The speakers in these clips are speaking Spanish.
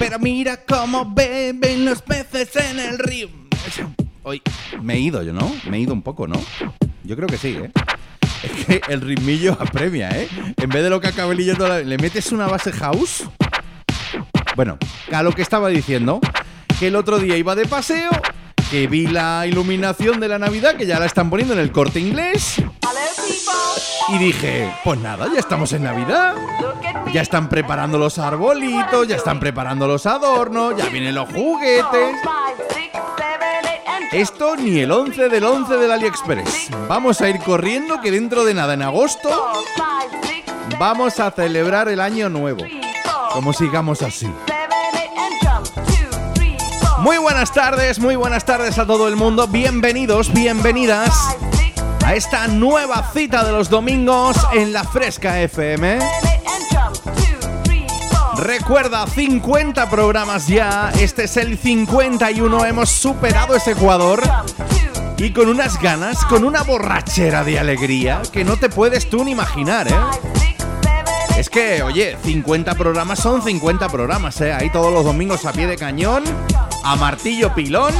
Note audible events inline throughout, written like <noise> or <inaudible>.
Pero mira cómo beben los peces en el río. Hoy me he ido yo, ¿no? Me he ido un poco, ¿no? Yo creo que sí, ¿eh? Es que el ritmillo apremia, ¿eh? En vez de lo que acaba el toda la- ¿Le metes una base house? Bueno, a lo que estaba diciendo, que el otro día iba de paseo, que vi la iluminación de la Navidad, que ya la están poniendo en el corte inglés. Y dije, pues nada, ya estamos en Navidad. Ya están preparando los arbolitos, ya están preparando los adornos, ya vienen los juguetes. Esto ni el 11 del 11 del AliExpress. Vamos a ir corriendo que dentro de nada, en agosto, vamos a celebrar el año nuevo. Como sigamos así. Muy buenas tardes, muy buenas tardes a todo el mundo. Bienvenidos, bienvenidas a esta nueva cita de los domingos en la Fresca FM. Recuerda, 50 programas ya. Este es el 51. Hemos superado ese Ecuador. Y con unas ganas, con una borrachera de alegría que no te puedes tú ni imaginar, ¿eh? Es que, oye, 50 programas son 50 programas, ¿eh? Ahí todos los domingos a pie de cañón, a martillo pilón,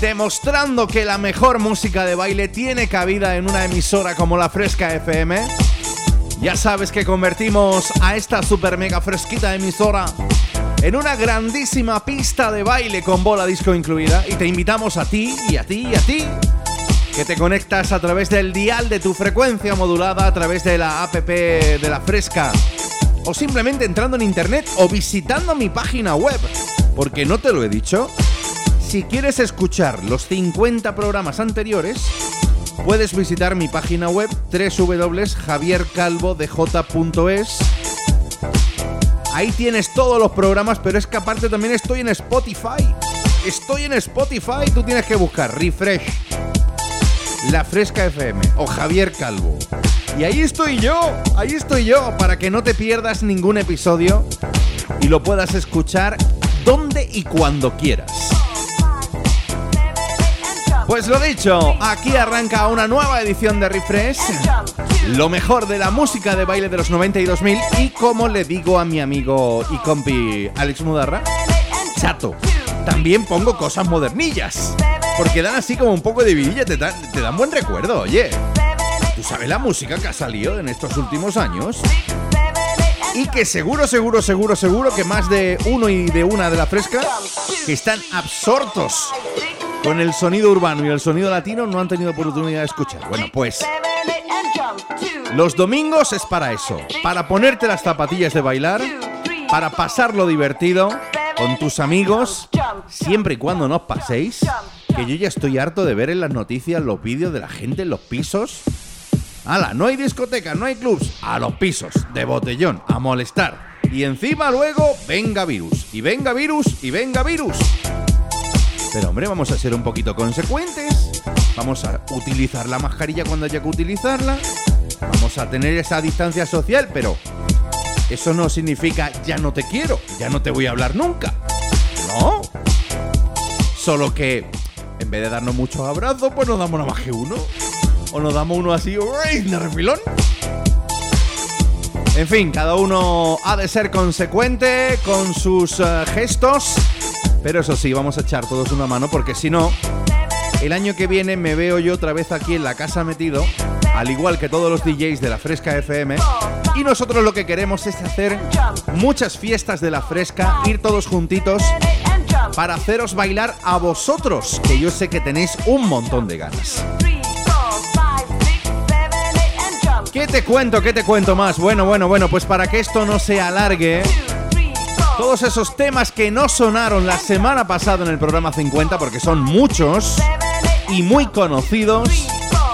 demostrando que la mejor música de baile tiene cabida en una emisora como la Fresca FM. Ya sabes que convertimos a esta super mega fresquita emisora en una grandísima pista de baile con bola disco incluida y te invitamos a ti y a ti y a ti que te conectas a través del dial de tu frecuencia modulada a través de la app de la Fresca o simplemente entrando en internet o visitando mi página web, porque no te lo he dicho. Si quieres escuchar los 50 programas anteriores, puedes visitar mi página web www.javiercalvodj.es. Ahí tienes todos los programas, pero es que aparte también estoy en Spotify. Estoy en Spotify, tú tienes que buscar Refresh, La Fresca FM o Javier Calvo. Y ahí estoy yo, ahí estoy yo, para que no te pierdas ningún episodio y lo puedas escuchar donde y cuando quieras. Pues lo dicho, aquí arranca una nueva edición de Refresh. Lo mejor de la música de baile de los 90 y 2000 y como le digo a mi amigo y compi Alex Mudarra, chato, también pongo cosas modernillas. Porque dan así como un poco de vidilla, te dan, te dan buen recuerdo, oye. ¿Tú sabes la música que ha salido en estos últimos años? Y que seguro, seguro, seguro, seguro que más de uno y de una de la fresca que están absortos con el sonido urbano y el sonido latino no han tenido oportunidad de escuchar. Bueno, pues los domingos es para eso, para ponerte las zapatillas de bailar, para pasarlo divertido con tus amigos, siempre y cuando no os paséis, que yo ya estoy harto de ver en las noticias los vídeos de la gente en los pisos. ¡Hala! No hay discotecas, no hay clubs. A los pisos, de botellón, a molestar. Y encima luego, venga virus. Y venga virus, y venga virus. Pero hombre, vamos a ser un poquito consecuentes. Vamos a utilizar la mascarilla cuando haya que utilizarla. Vamos a tener esa distancia social, pero eso no significa ya no te quiero, ya no te voy a hablar nunca. No. Solo que en vez de darnos muchos abrazos, pues nos damos nada más que uno. O nos damos uno así, de refilón. En fin, cada uno ha de ser consecuente con sus eh, gestos. Pero eso sí, vamos a echar todos una mano porque si no, el año que viene me veo yo otra vez aquí en la casa metido, al igual que todos los DJs de la Fresca FM. Y nosotros lo que queremos es hacer muchas fiestas de la Fresca, ir todos juntitos para haceros bailar a vosotros, que yo sé que tenéis un montón de ganas. ¿Qué te cuento? ¿Qué te cuento más? Bueno, bueno, bueno, pues para que esto no se alargue, todos esos temas que no sonaron la semana pasada en el programa 50, porque son muchos, y muy conocidos,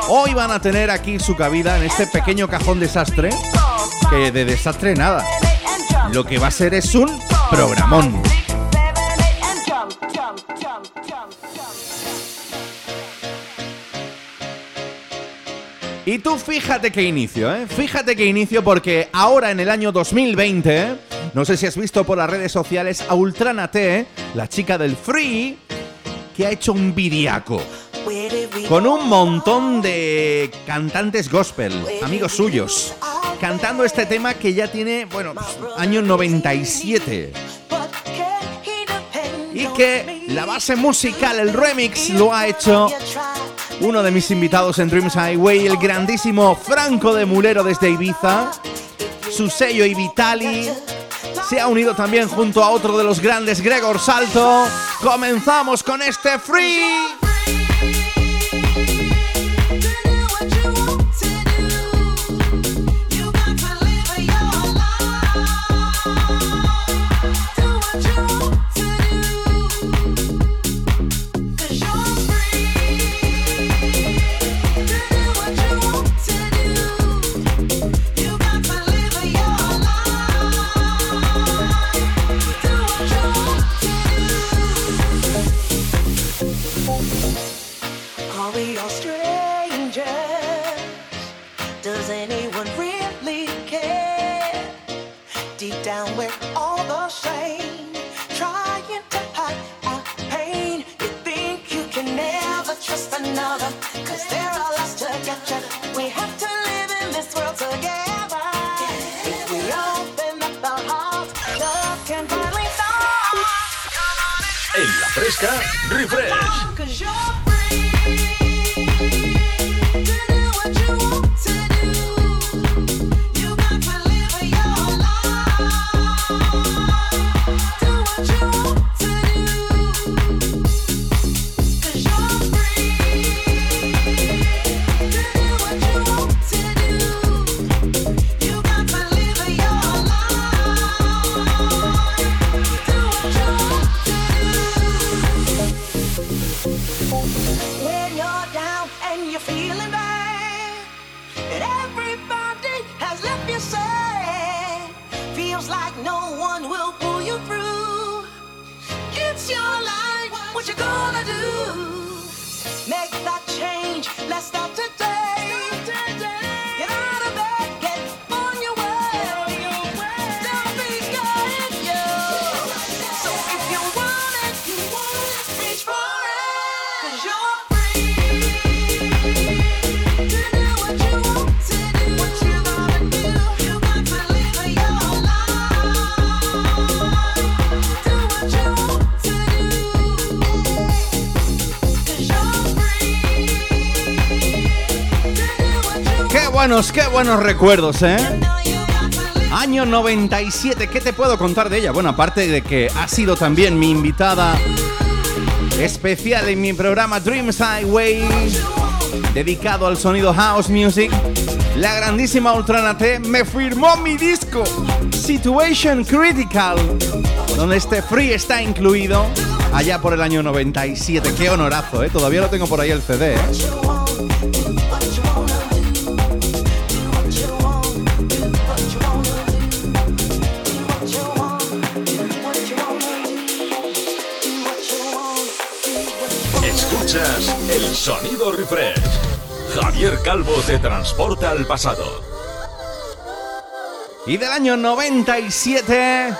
hoy van a tener aquí su cabida en este pequeño cajón desastre, que de desastre nada. Lo que va a ser es un programón. Y tú fíjate que inicio, ¿eh? Fíjate que inicio porque ahora en el año 2020, no sé si has visto por las redes sociales a Ultrana T, la chica del Free, que ha hecho un vidiaco con un montón de cantantes gospel, amigos suyos, cantando este tema que ya tiene, bueno, año 97. Y que la base musical, el remix, lo ha hecho uno de mis invitados en Dreams Highway, el grandísimo Franco de Mulero desde Ibiza. Su sello Vitali se ha unido también junto a otro de los grandes, Gregor Salto. Comenzamos con este free. Qué buenos recuerdos, ¿eh? Año 97, ¿qué te puedo contar de ella? Bueno, aparte de que ha sido también mi invitada especial en mi programa Dreams Highway, dedicado al sonido house music, la grandísima Ultrana T me firmó mi disco Situation Critical, donde este free está incluido allá por el año 97. Qué honorazo, ¿eh? Todavía lo tengo por ahí el CD, ¿eh? Sonido refresh. Javier Calvo te transporta al pasado. Y del año 97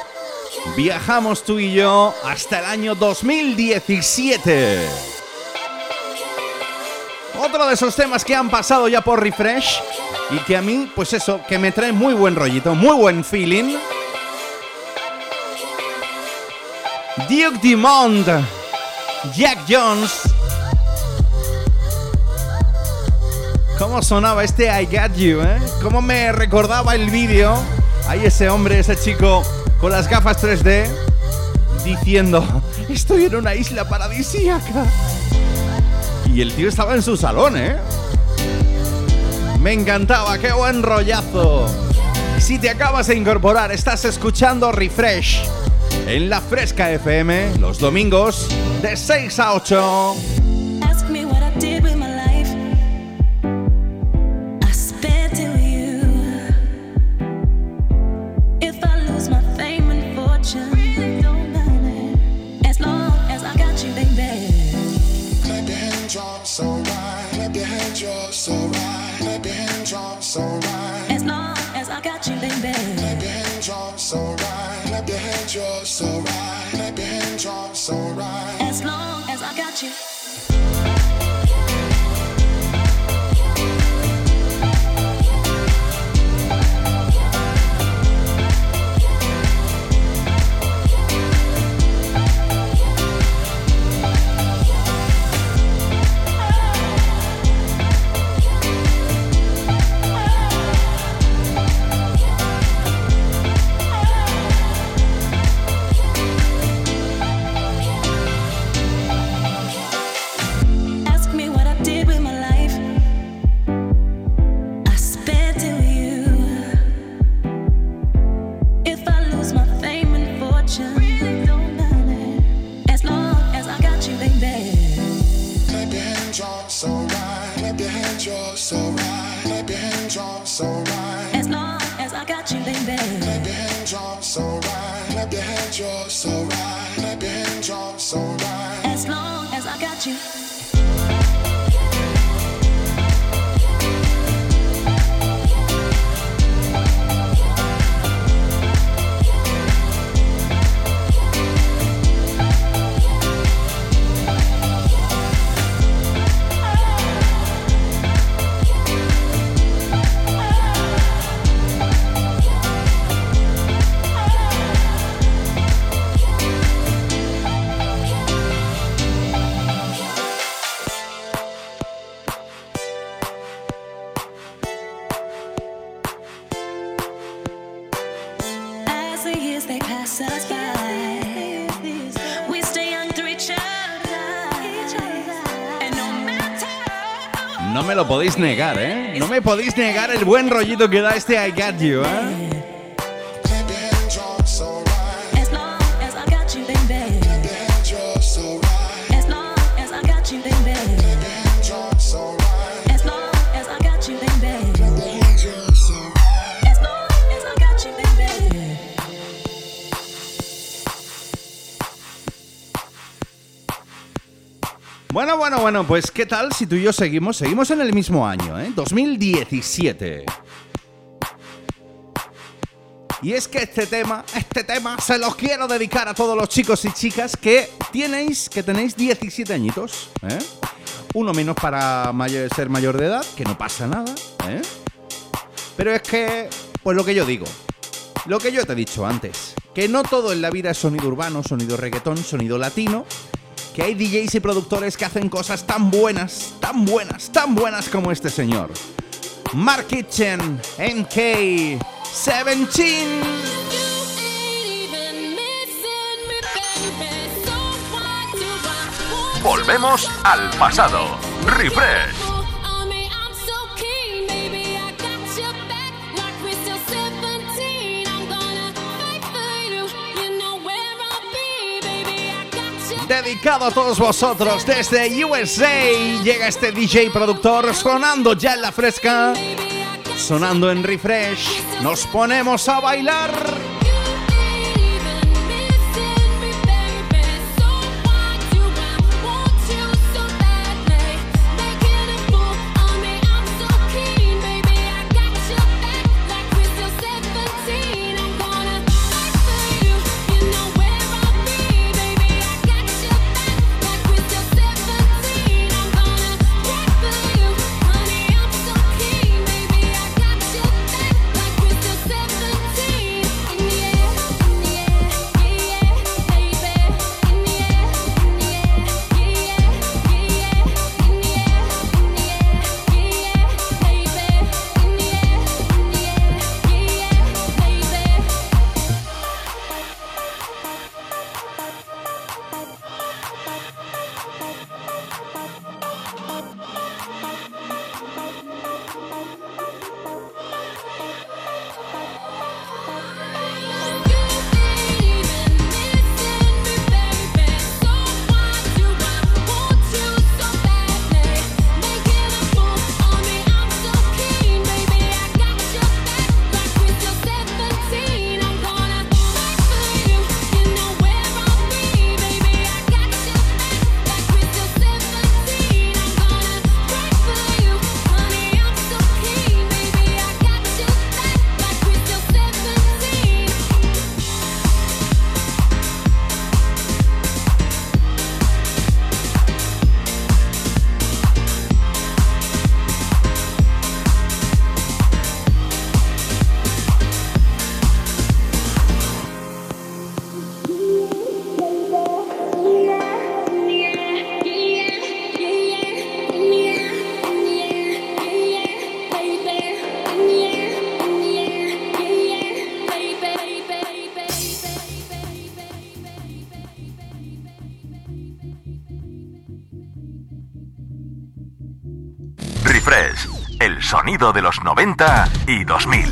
viajamos tú y yo hasta el año 2017. Otro de esos temas que han pasado ya por refresh y que a mí, pues eso, que me trae muy buen rollito, muy buen feeling. Duke Dumont, Jack Jones. ¿Cómo sonaba este I Got You, eh? ¿Cómo me recordaba el vídeo? Ahí ese hombre, ese chico con las gafas 3D diciendo, <laughs> estoy en una isla paradisíaca. Y el tío estaba en su salón, ¿eh? Me encantaba, qué buen rollazo. Si te acabas de incorporar, estás escuchando Refresh en la Fresca FM los domingos de 6 a 8. Podéis negar, ¿eh? No me podéis negar el buen rollito que da este I Got You, ¿eh? Bueno, pues ¿qué tal si tú y yo seguimos? Seguimos en el mismo año, ¿eh? 2017. Y es que este tema, este tema se los quiero dedicar a todos los chicos y chicas que tenéis, que tenéis 17 añitos, ¿eh? Uno menos para ser mayor de edad, que no pasa nada, ¿eh? Pero es que, pues lo que yo digo, lo que yo te he dicho antes, que no todo en la vida es sonido urbano, sonido reggaetón, sonido latino, que hay DJs y productores que hacen cosas tan buenas, tan buenas, tan buenas como este señor. Mark Kitchen, MK, 17. Volvemos al pasado. Refresh. Dedicado a todos vosotros desde USA. Llega este DJ productor sonando ya en la fresca, sonando en refresh. Nos ponemos a bailar. Sonido de los 90 y 2000.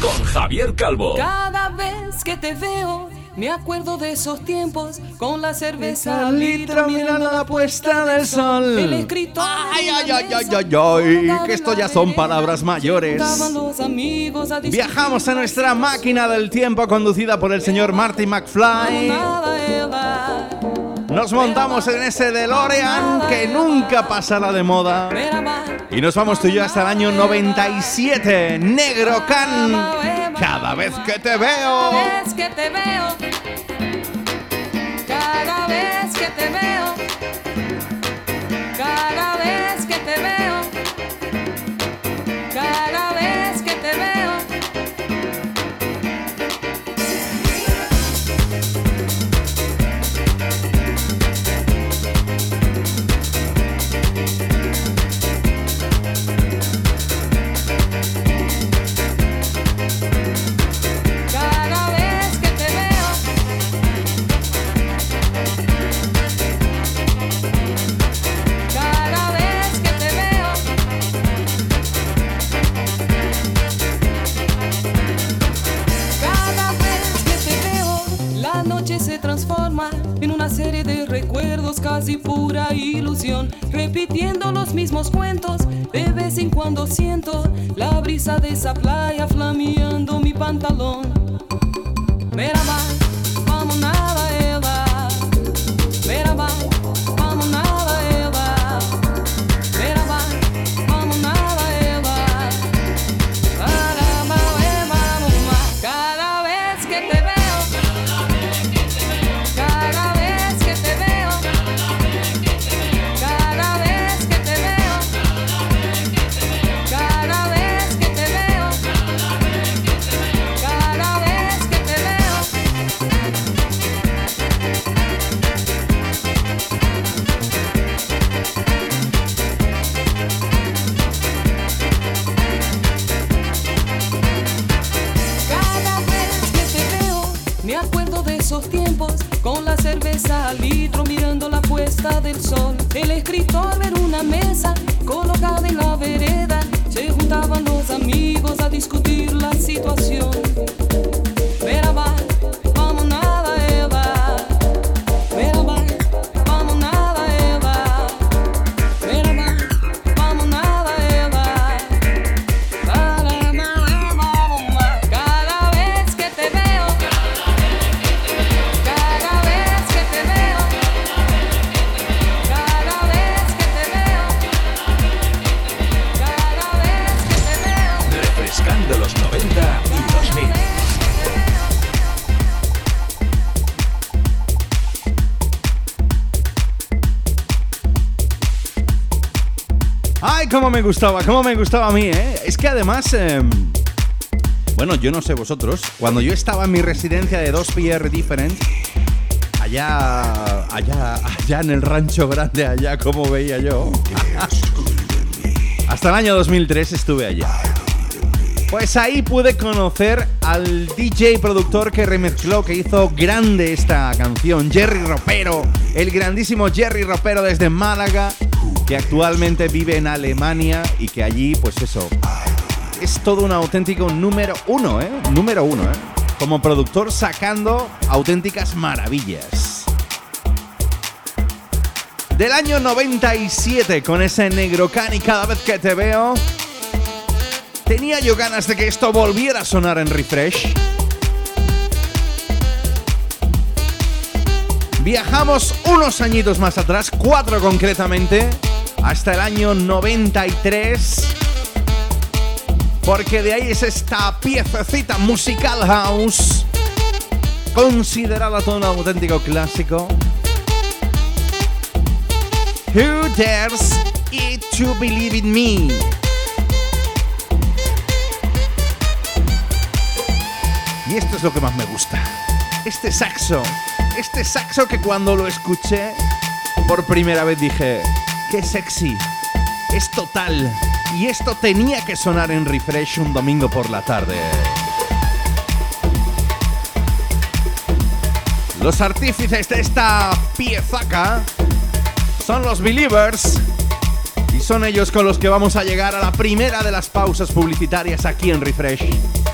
Con Javier Calvo. Cada vez que te veo me acuerdo de esos tiempos con la cerveza al litro mirando la puesta del sol. El escritor. Ay, ay, ay, ay, ay, ay, que esto ya son palabras mayores. Viajamos a nuestra máquina del tiempo conducida por el señor Marty McFly. Nos montamos en ese DeLorean que nunca pasará de moda. Y nos vamos tú y yo hasta el año 97. Negro Can. Cada vez que te veo. Cada vez que te veo. Cada vez que te veo. Gustaba, cómo me gustaba a mí, ¿eh? Es que además, em, bueno, yo no sé vosotros, cuando yo estaba en mi residencia de 2 PR Different, allá, allá, allá en el rancho grande, allá como veía yo, <laughs> hasta el año 2003 estuve allá. Pues ahí pude conocer al DJ productor que remezcló, que hizo grande esta canción, Jerry Ropero, el grandísimo Jerry Ropero desde Málaga, que actualmente vive en Alemania y que allí, pues eso, es todo un auténtico número uno, ¿eh? Número uno, ¿eh? Como productor sacando auténticas maravillas. Del año 97 con ese negro can y cada vez que te veo, tenía yo ganas de que esto volviera a sonar en refresh. Viajamos unos añitos más atrás, cuatro concretamente, hasta el año 93. Porque de ahí es esta piececita musical house, considerada todo un auténtico clásico. Who dares it to believe in me? Y esto es lo que más me gusta. Este saxo. Este saxo que cuando lo escuché por primera vez dije, qué sexy. Es total. Y esto tenía que sonar en refresh un domingo por la tarde. Los artífices de esta piezaca son los Believers y son ellos con los que vamos a llegar a la primera de las pausas publicitarias aquí en Refresh.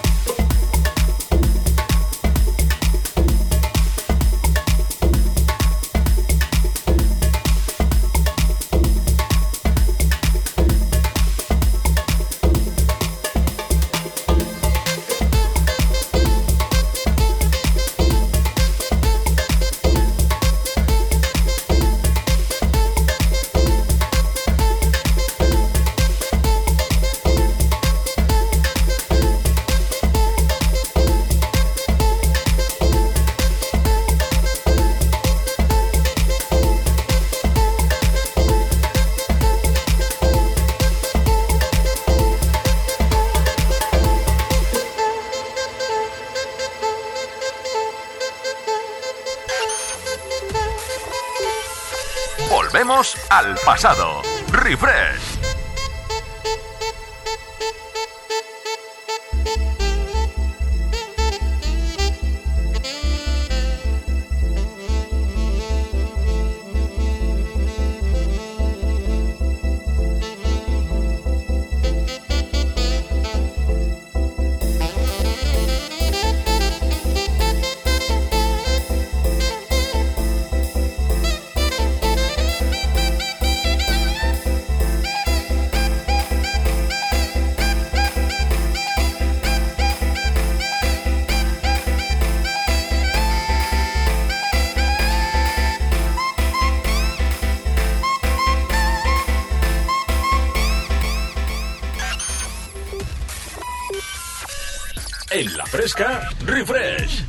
Refresh.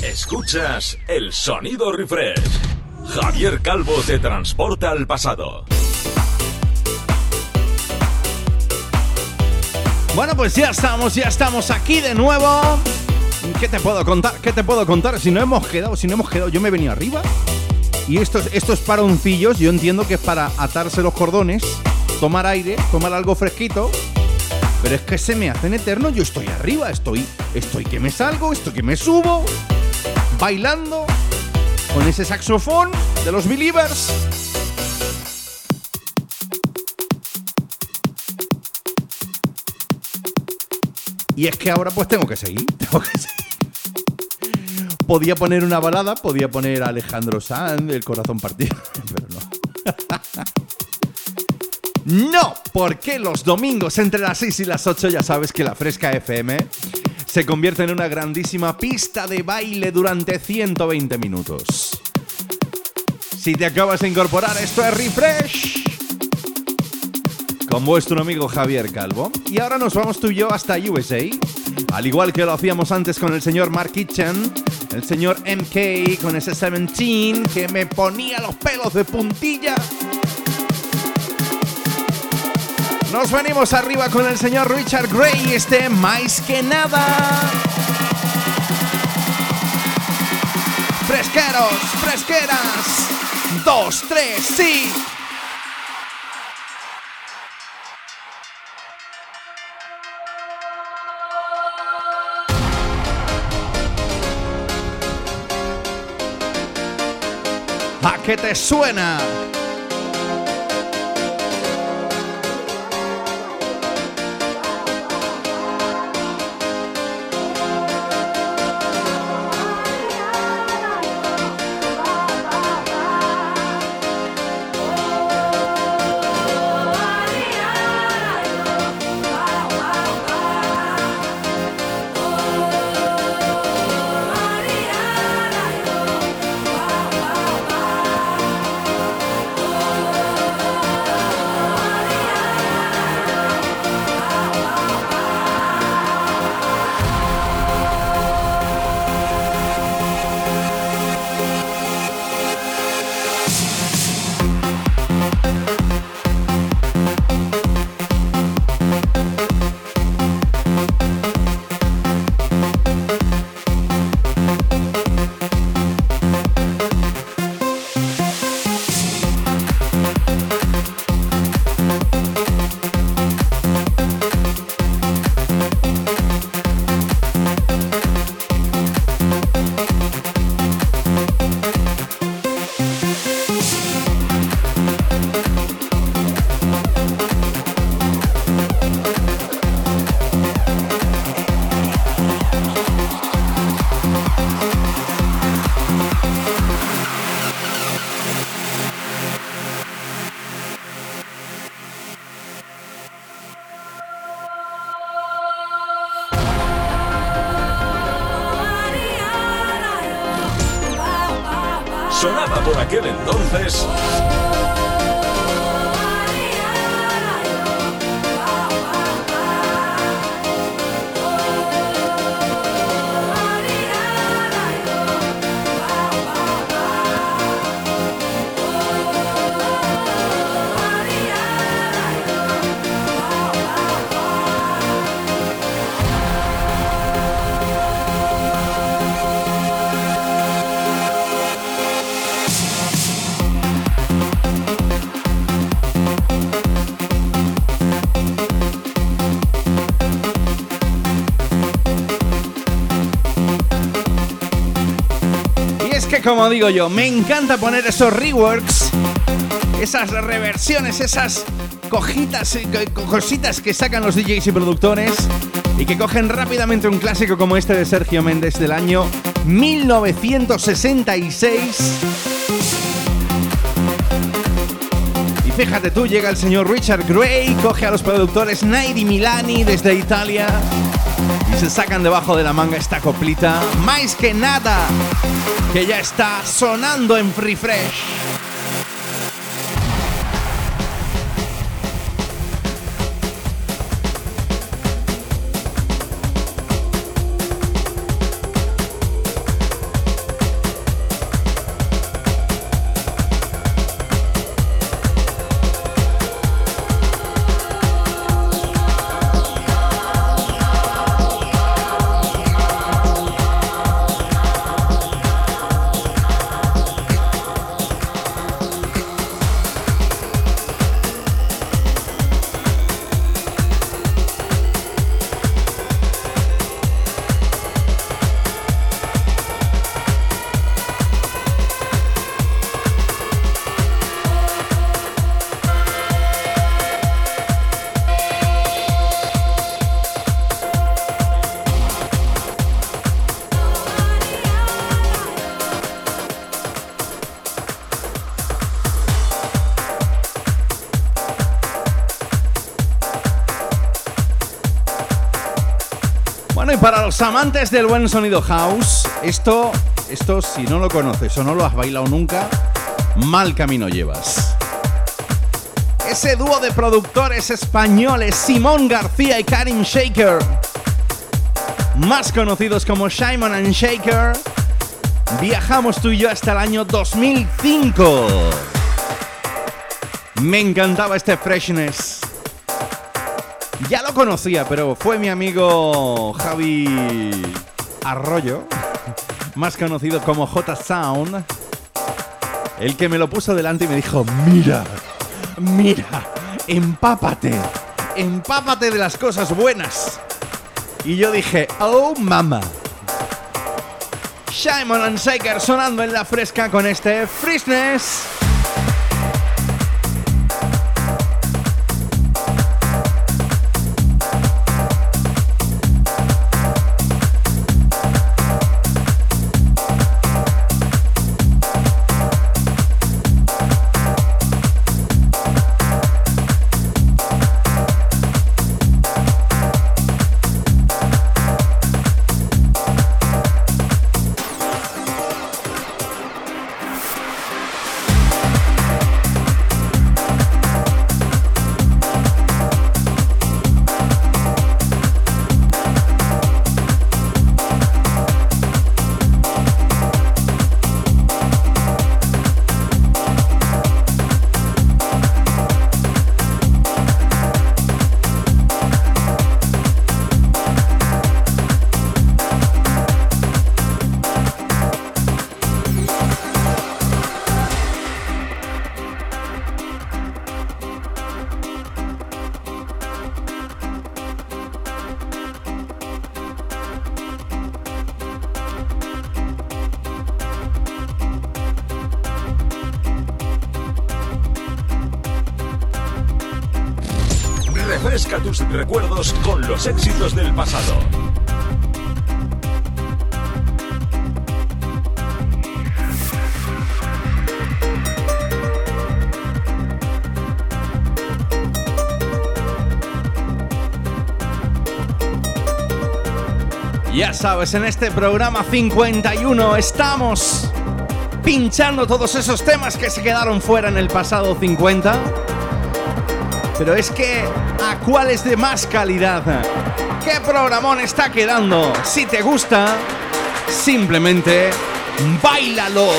Escuchas el sonido Refresh. Javier Calvo te transporta al pasado. Bueno, pues ya estamos, ya estamos aquí de nuevo. ¿Qué te puedo contar? ¿Qué te puedo contar? Si no hemos quedado, si no hemos quedado, yo me he venido arriba. Y estos, estos paroncillos, yo entiendo que es para atarse los cordones, tomar aire, tomar algo fresquito pero es que se me hacen eterno. Yo estoy arriba, estoy, estoy que me salgo, estoy que me subo, bailando con ese saxofón de los Believers. Y es que ahora pues tengo que seguir, <laughs> tengo que seguir. Podía poner una balada, podía poner a Alejandro Sanz, el corazón partido, <laughs> pero no. No, porque los domingos entre las 6 y las 8 ya sabes que la Fresca FM se convierte en una grandísima pista de baile durante 120 minutos. Si te acabas de incorporar, esto es Refresh. Con vuestro amigo Javier Calvo. Y ahora nos vamos tú y yo hasta USA. Al igual que lo hacíamos antes con el señor Mark Kitchen, el señor MK con ese 17 que me ponía los pelos de puntilla. Nos venimos arriba con el señor Richard Gray, este más que nada. Fresqueros, fresqueras. Dos, tres, sí. ¿A qué te suena? Digo yo, me encanta poner esos reworks, esas reversiones, esas cojitas, eh, cositas que sacan los DJs y productores y que cogen rápidamente un clásico como este de Sergio Méndez del año 1966. Y fíjate tú, llega el señor Richard Gray, coge a los productores Naidi Milani desde Italia y se sacan debajo de la manga esta coplita, más que nada que ya está sonando en Free Fresh. Amantes del buen sonido house, esto, esto si no lo conoces o no lo has bailado nunca, mal camino llevas. Ese dúo de productores españoles, Simón García y Karim Shaker, más conocidos como Simon and Shaker, viajamos tú y yo hasta el año 2005. Me encantaba este freshness. Ya lo conocía, pero fue mi amigo Javi Arroyo, más conocido como J Sound, el que me lo puso delante y me dijo, mira, mira, empápate, empápate de las cosas buenas. Y yo dije, oh mama. Simon and Shaker sonando en la fresca con este Freshness. Ya sabes, en este programa 51 estamos pinchando todos esos temas que se quedaron fuera en el pasado 50. Pero es que, ¿a cuál es de más calidad? ¿Qué programón está quedando? Si te gusta, simplemente bailalo.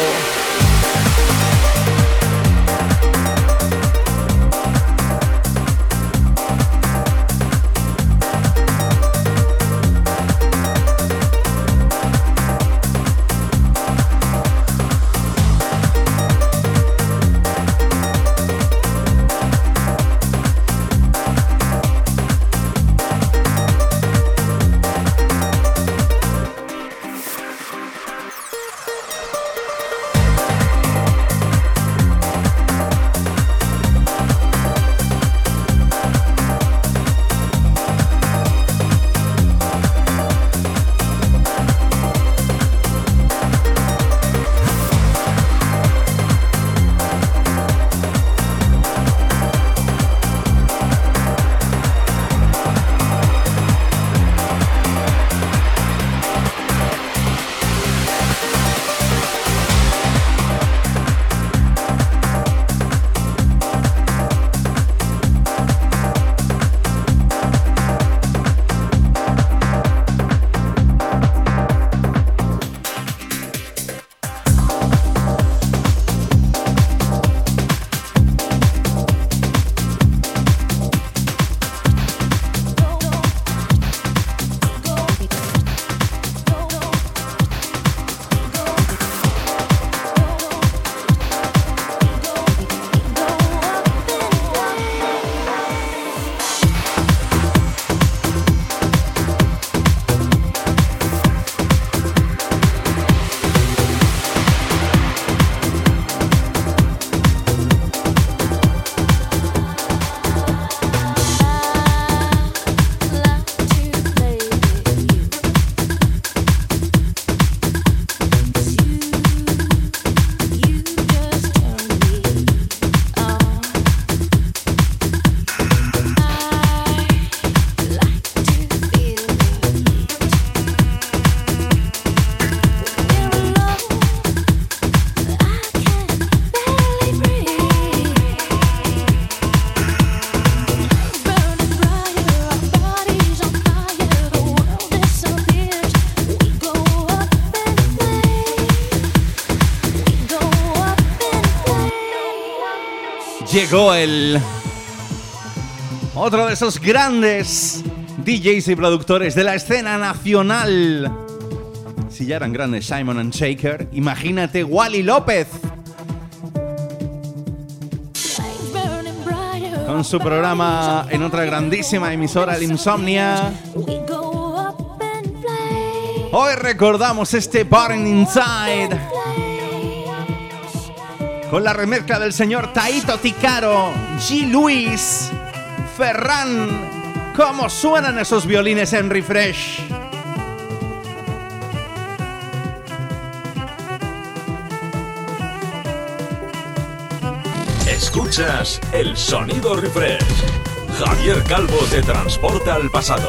Llegó otro de esos grandes DJs y productores de la escena nacional. Si ya eran grandes Simon and Shaker, imagínate Wally López. Con su programa en otra grandísima emisora, el Insomnia. Hoy recordamos este Burning Inside con la remezcla del señor Taito Ticaro, G. Luis, Ferran. ¿Cómo suenan esos violines en refresh? Escuchas el sonido refresh. Javier Calvo te transporta al pasado.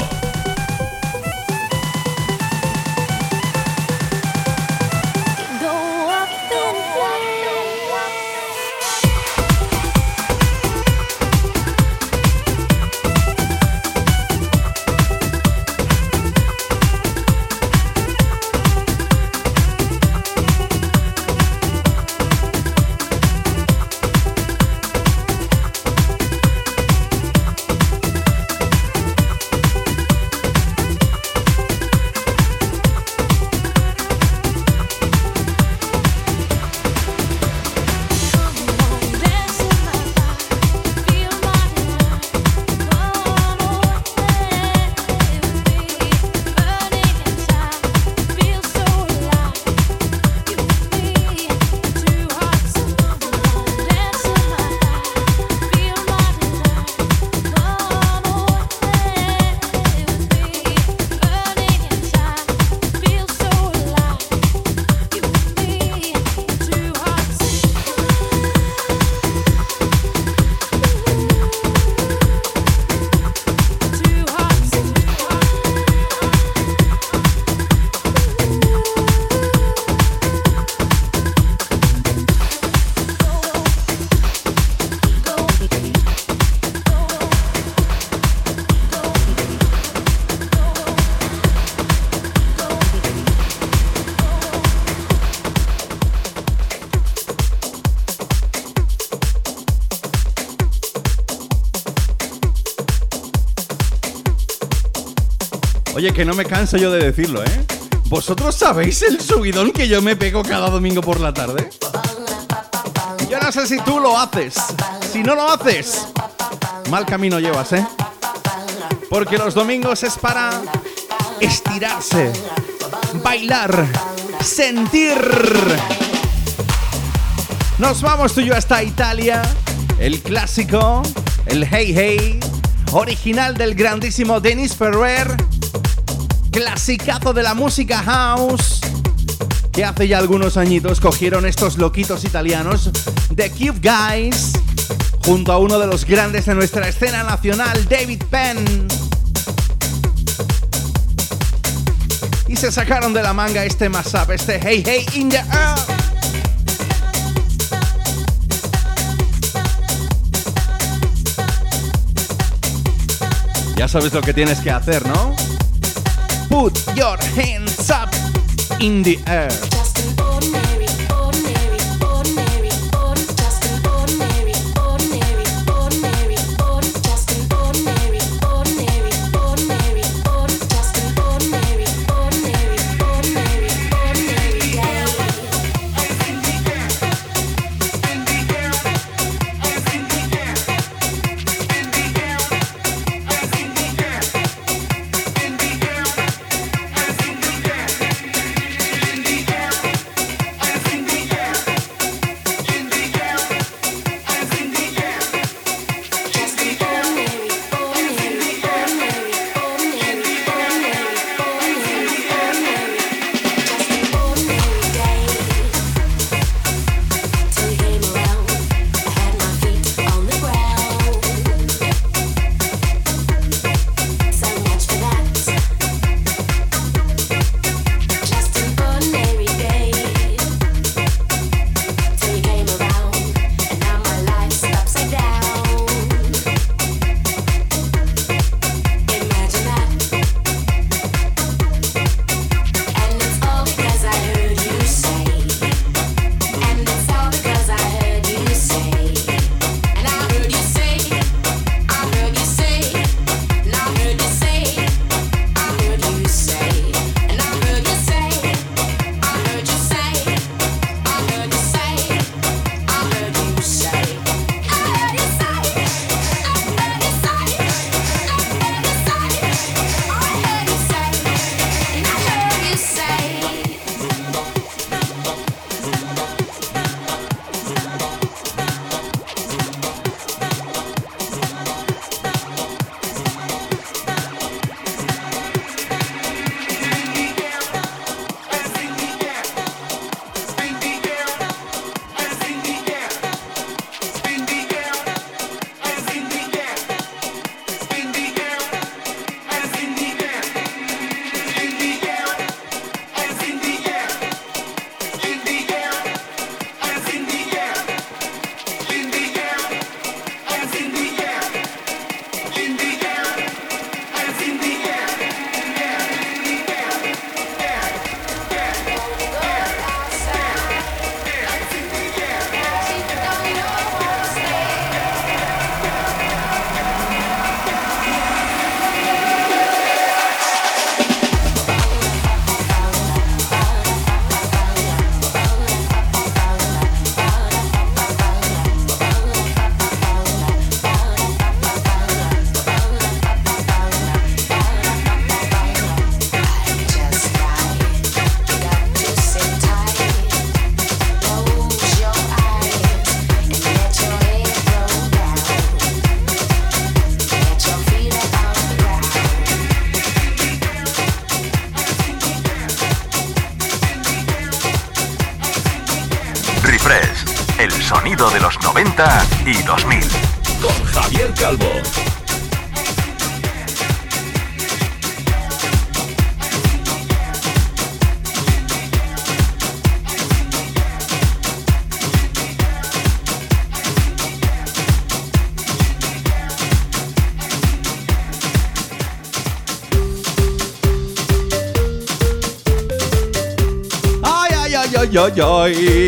Oye, que no me canso yo de decirlo, ¿eh? ¿Vosotros sabéis el subidón que yo me pego cada domingo por la tarde? Yo no sé si tú lo haces. Si no lo haces, mal camino llevas, ¿eh? Porque los domingos es para estirarse, bailar, sentir. Nos vamos tú y yo hasta Italia. El clásico, el Hey Hey, original del grandísimo Denis Ferrer clasicazo de la música house que hace ya algunos añitos cogieron estos loquitos italianos The Cube Guys junto a uno de los grandes de nuestra escena nacional, David Penn. Y se sacaron de la manga este mashup, este Hey Hey in the Air. Ya sabes lo que tienes que hacer, ¿no? Put your hands up in the air.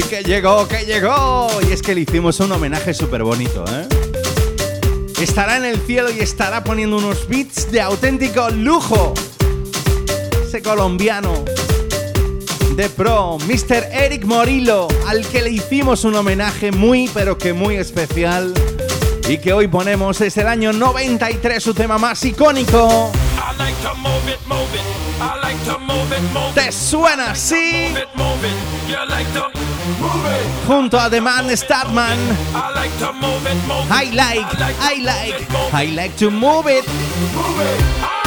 Que llegó, que llegó. Y es que le hicimos un homenaje súper bonito, ¿eh? Estará en el cielo y estará poniendo unos beats de auténtico lujo. ese colombiano de pro, Mr. Eric Morillo, al que le hicimos un homenaje muy pero que muy especial y que hoy ponemos es el año 93, su tema más icónico. ¿Te suena así? Junto a The Man Starman. I like, I like, I like to move it.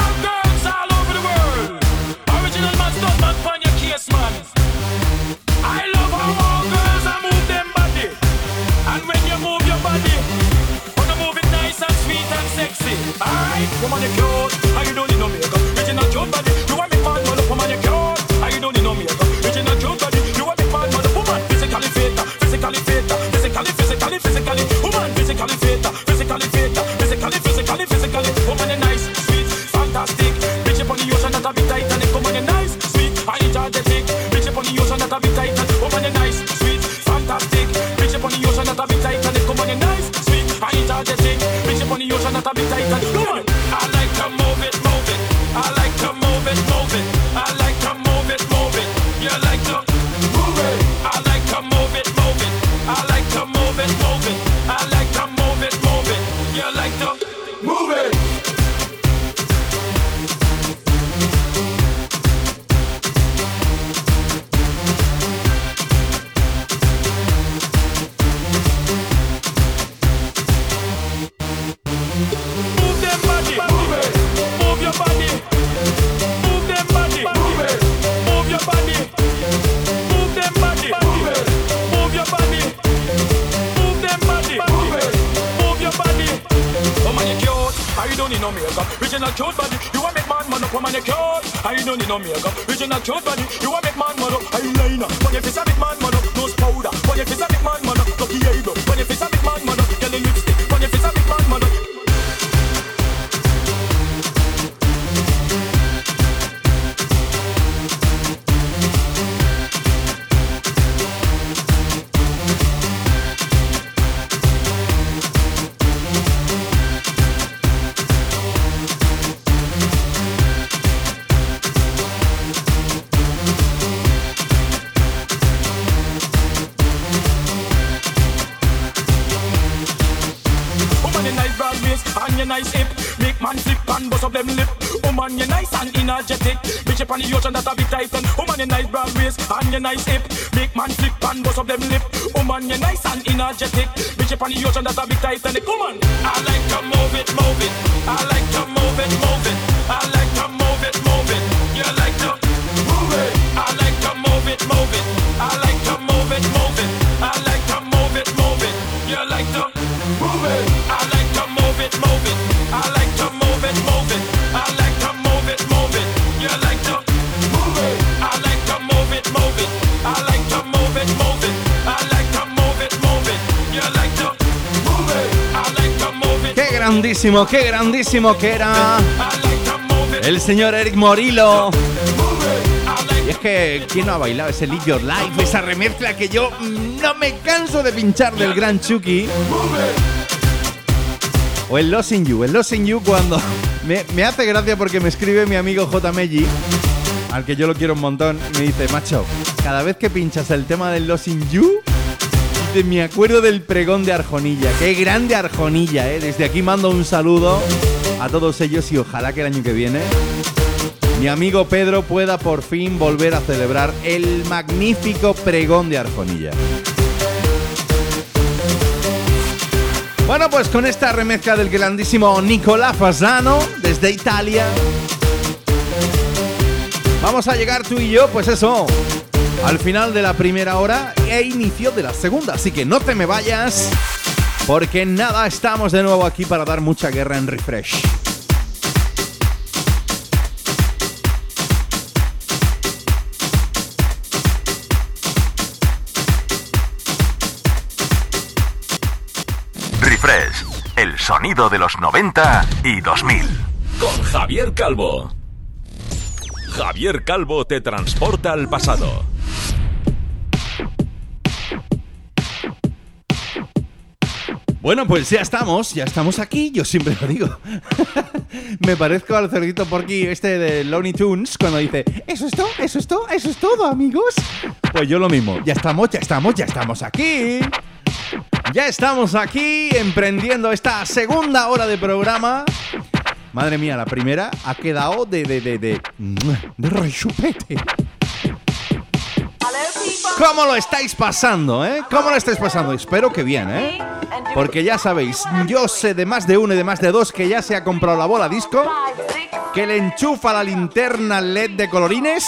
Qué grandísimo que era el señor Eric Morillo. Y es que, ¿quién no ha bailado ese Live Your Life? Esa remezcla que yo no me canso de pinchar del gran Chucky. O el Losing You, el Losing You cuando <laughs> me, me, hace gracia porque me escribe mi amigo J. Meji, al que yo lo quiero un montón, me dice, macho, cada vez que pinchas el tema del Losing You, me acuerdo del pregón de Arjonilla. Qué grande Arjonilla, ¿eh? Desde aquí mando un saludo a todos ellos y ojalá que el año que viene mi amigo Pedro pueda por fin volver a celebrar el magnífico pregón de Arjonilla. Bueno, pues con esta remezcla del grandísimo Nicolás Fasano desde Italia, vamos a llegar tú y yo, pues eso, al final de la primera hora e inicio de la segunda. Así que no te me vayas, porque nada, estamos de nuevo aquí para dar mucha guerra en refresh. Refresh, el sonido de los 90 y 2000. Con Javier Calvo. Javier Calvo te transporta al pasado Bueno, pues ya estamos, ya estamos aquí, yo siempre lo digo. <laughs> Me parezco al cerdito por aquí, este de Looney Tunes, cuando dice, eso es todo, eso es todo, eso es todo, amigos. Pues yo lo mismo, ya estamos, ya estamos, ya estamos aquí. Ya estamos aquí emprendiendo esta segunda hora de programa. Madre mía, la primera ha quedado de de de de de rechupete. ¿Cómo lo estáis pasando, eh? ¿Cómo lo estáis pasando? Espero que bien, ¿eh? Porque ya sabéis, yo sé de más de uno y de más de dos que ya se ha comprado la bola disco, que le enchufa la linterna LED de colorines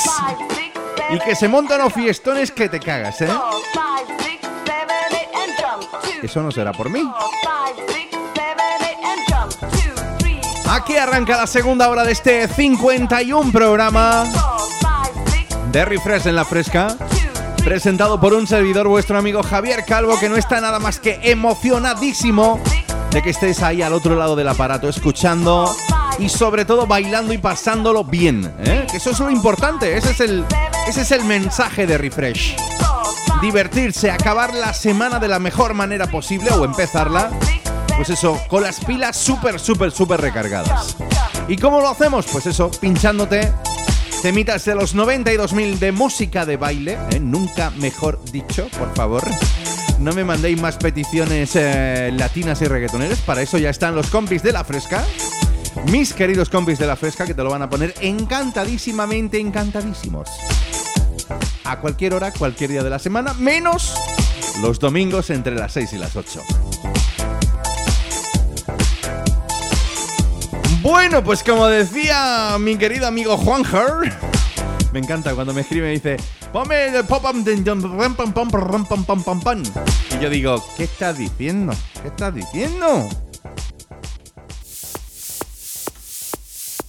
y que se montan los fiestones que te cagas, ¿eh? Eso no será por mí. Aquí arranca la segunda hora de este 51 programa de Refresh en la Fresca presentado por un servidor, vuestro amigo Javier Calvo, que no está nada más que emocionadísimo de que estés ahí al otro lado del aparato escuchando y sobre todo bailando y pasándolo bien. ¿eh? Que eso es lo importante, ese es, el, ese es el mensaje de Refresh. Divertirse, acabar la semana de la mejor manera posible o empezarla, pues eso, con las pilas súper, súper, súper recargadas. ¿Y cómo lo hacemos? Pues eso, pinchándote Temitas de los 92.000 de música de baile, ¿eh? nunca mejor dicho, por favor. No me mandéis más peticiones eh, latinas y reggaetoneras, para eso ya están los compis de la fresca. Mis queridos compis de la fresca que te lo van a poner encantadísimamente encantadísimos. A cualquier hora, cualquier día de la semana, menos los domingos entre las 6 y las 8. Bueno, pues como decía mi querido amigo Juan me encanta cuando me escribe y dice, ponme el pop Y yo digo, ¿qué estás diciendo? ¿Qué estás diciendo?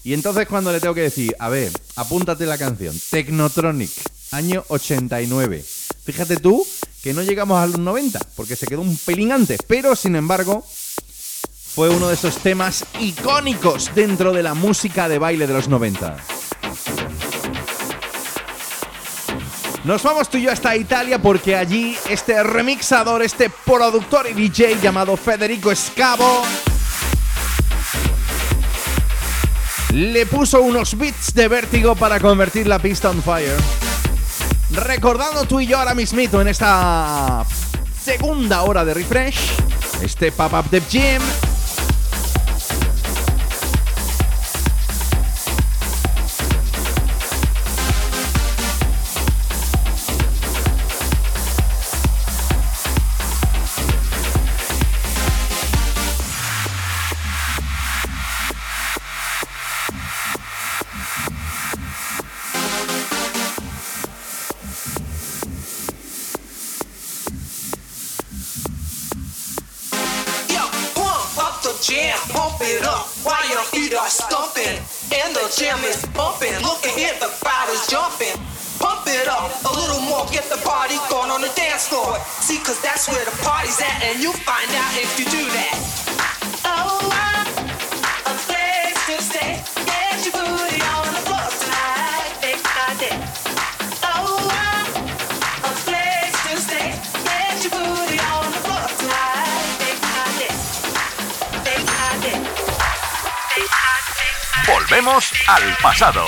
Y entonces cuando le tengo que decir, a ver, apúntate la canción, Technotronic, año 89. Fíjate tú que no llegamos a los 90, porque se quedó un pelín antes, pero sin embargo, fue uno de esos temas icónicos dentro de la música de baile de los 90. Nos vamos tú y yo hasta Italia porque allí este remixador, este productor y DJ llamado Federico Scavo le puso unos beats de vértigo para convertir la pista on fire. Recordando tú y yo ahora mismito en esta segunda hora de refresh, este pop-up de gym pasado.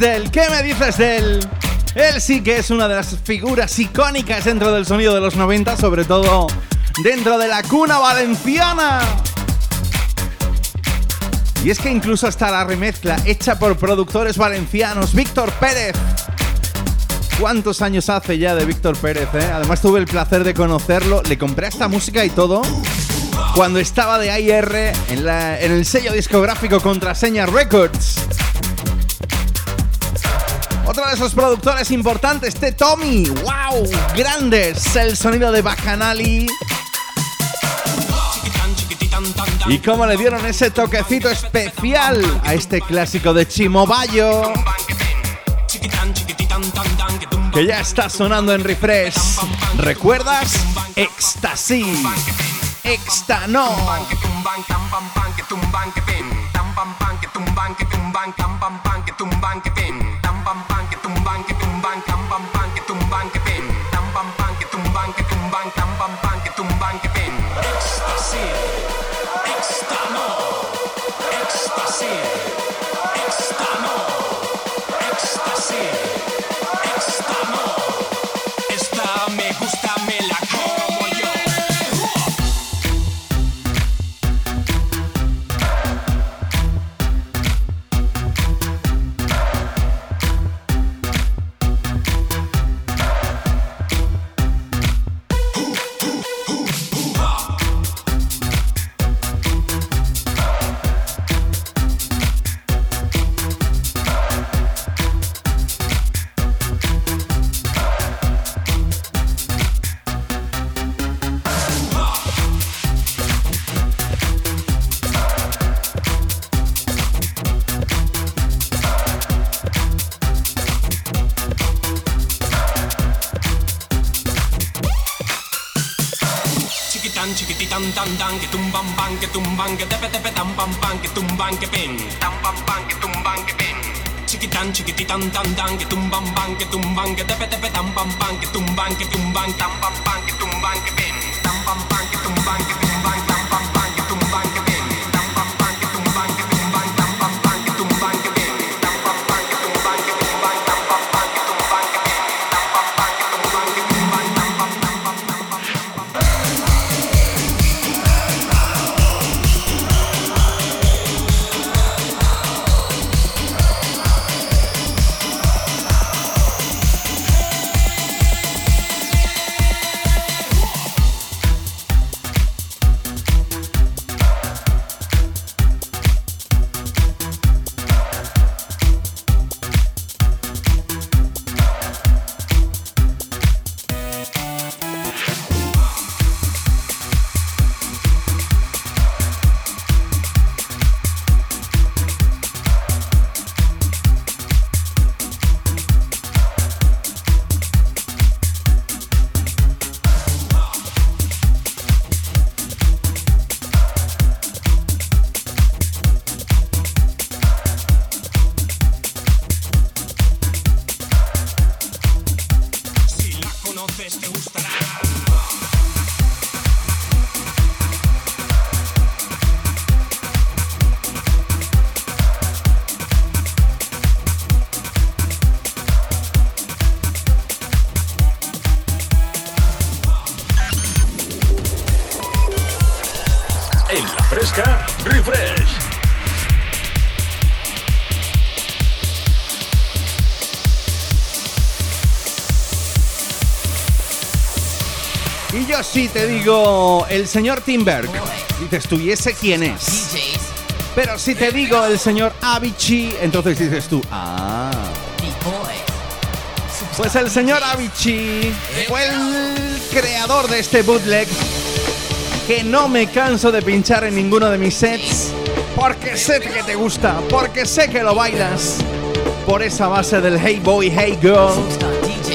¿Qué me dices de él? Sí que es una de las figuras icónicas dentro del sonido de los 90, sobre todo dentro de la cuna valenciana. Y es que incluso hasta la remezcla hecha por productores valencianos, Víctor Pérez. ¿Cuántos años hace ya de Víctor Pérez? Eh? Además tuve el placer de conocerlo, le compré esta música y todo cuando estaba de AIR en el sello discográfico Contraseña Records. Otro de esos productores importantes, T. Tommy. ¡Wow! Grandes. El sonido de Bacanali. Y cómo le dieron ese toquecito especial a este clásico de Chimobayo. Que ya está sonando en refresh. ¿Recuerdas? tumban que tepe tepe tam pam pam que tumban que pen tam pam pam que tumban que pen chiquitan chiquititan tan tan que tumban ban que tumban que tepe tepe tam pam pam que tumban que tumban tam pam pam que tumban que pen digo el señor Timberg, dices tú, ¿y ese quién es? Pero si te digo el señor Avicii, entonces dices tú, ah. Pues el señor Avicii fue el creador de este bootleg que no me canso de pinchar en ninguno de mis sets porque sé que te gusta, porque sé que lo bailas por esa base del Hey Boy, Hey Girl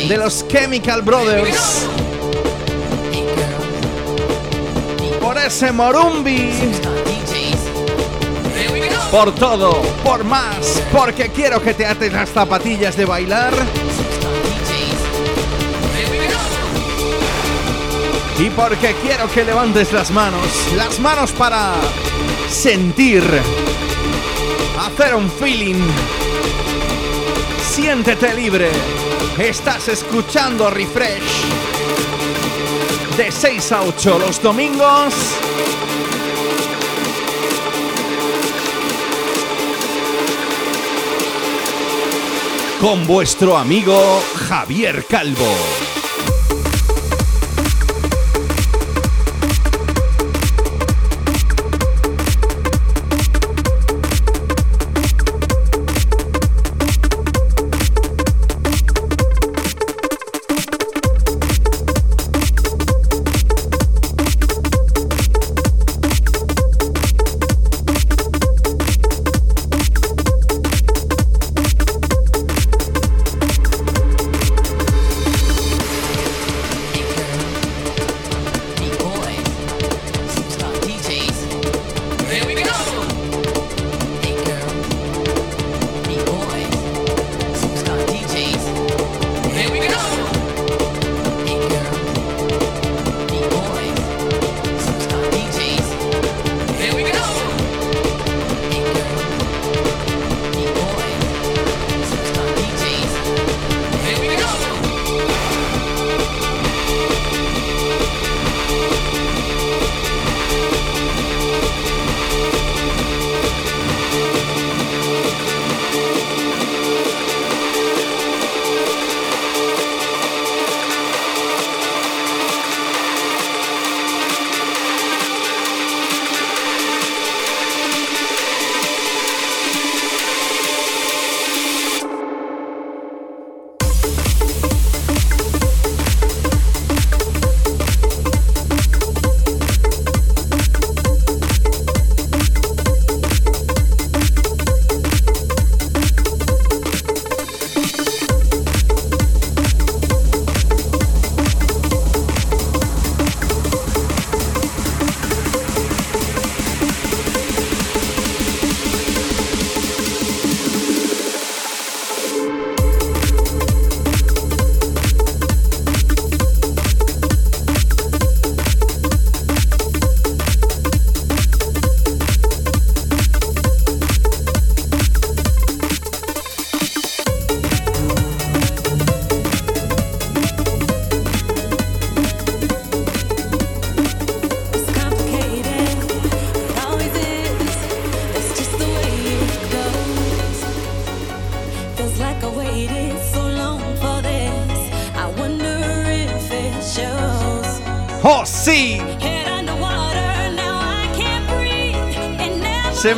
de los Chemical Brothers. Ese Morumbi. Por todo, por más, porque quiero que te ates las zapatillas de bailar. Y porque quiero que levantes las manos, las manos para sentir, hacer un feeling siéntete libre. Estás escuchando Refresh de 6 a 8 los domingos. Con vuestro amigo Javier Calvo.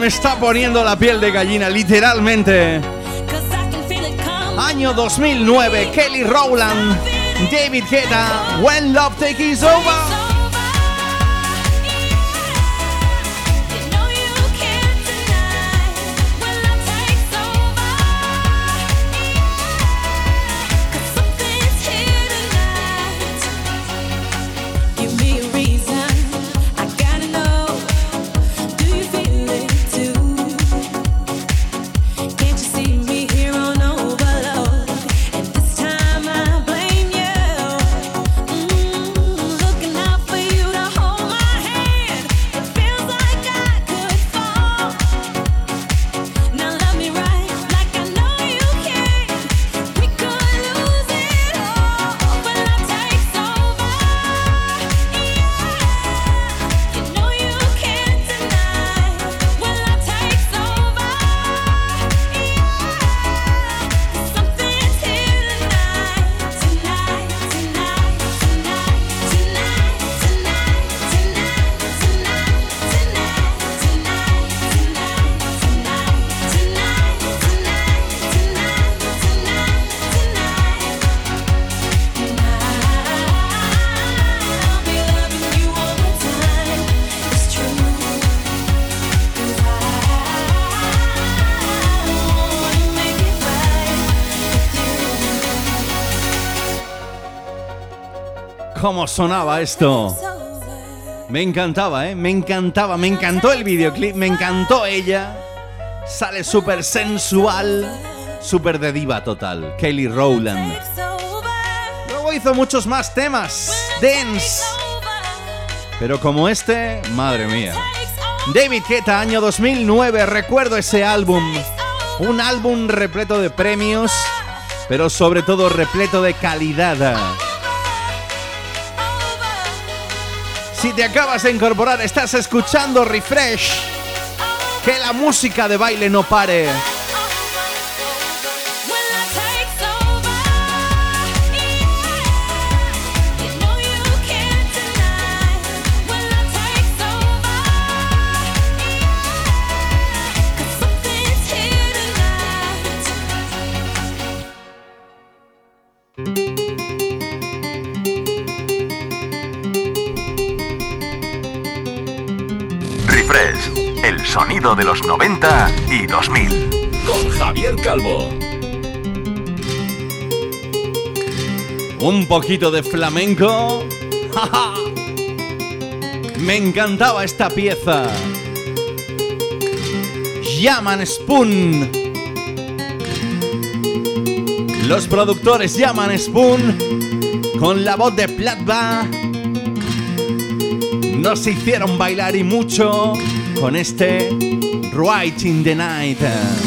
Está poniendo la piel de gallina, literalmente. Año 2009, Kelly Rowland, David Guetta, When Love Takes Over. Cómo sonaba esto. Me encantaba, ¿eh? Me encantaba, me encantó el videoclip, me encantó ella. Sale súper sensual, súper de diva total. Kelly Rowland. Luego hizo muchos más temas, dance. Pero como este, madre mía. David Guetta, año 2009, recuerdo ese álbum. Un álbum repleto de premios pero sobre todo repleto de calidad. Si te acabas de incorporar, estás escuchando Refresh. Que la música de baile no pare. De los 90 y 2000. Con Javier Calvo. Un poquito de flamenco. <laughs> Me encantaba esta pieza. Llaman Spoon. Los productores llaman Spoon con la voz de Platba. Nos hicieron bailar y mucho con este Right in the Night.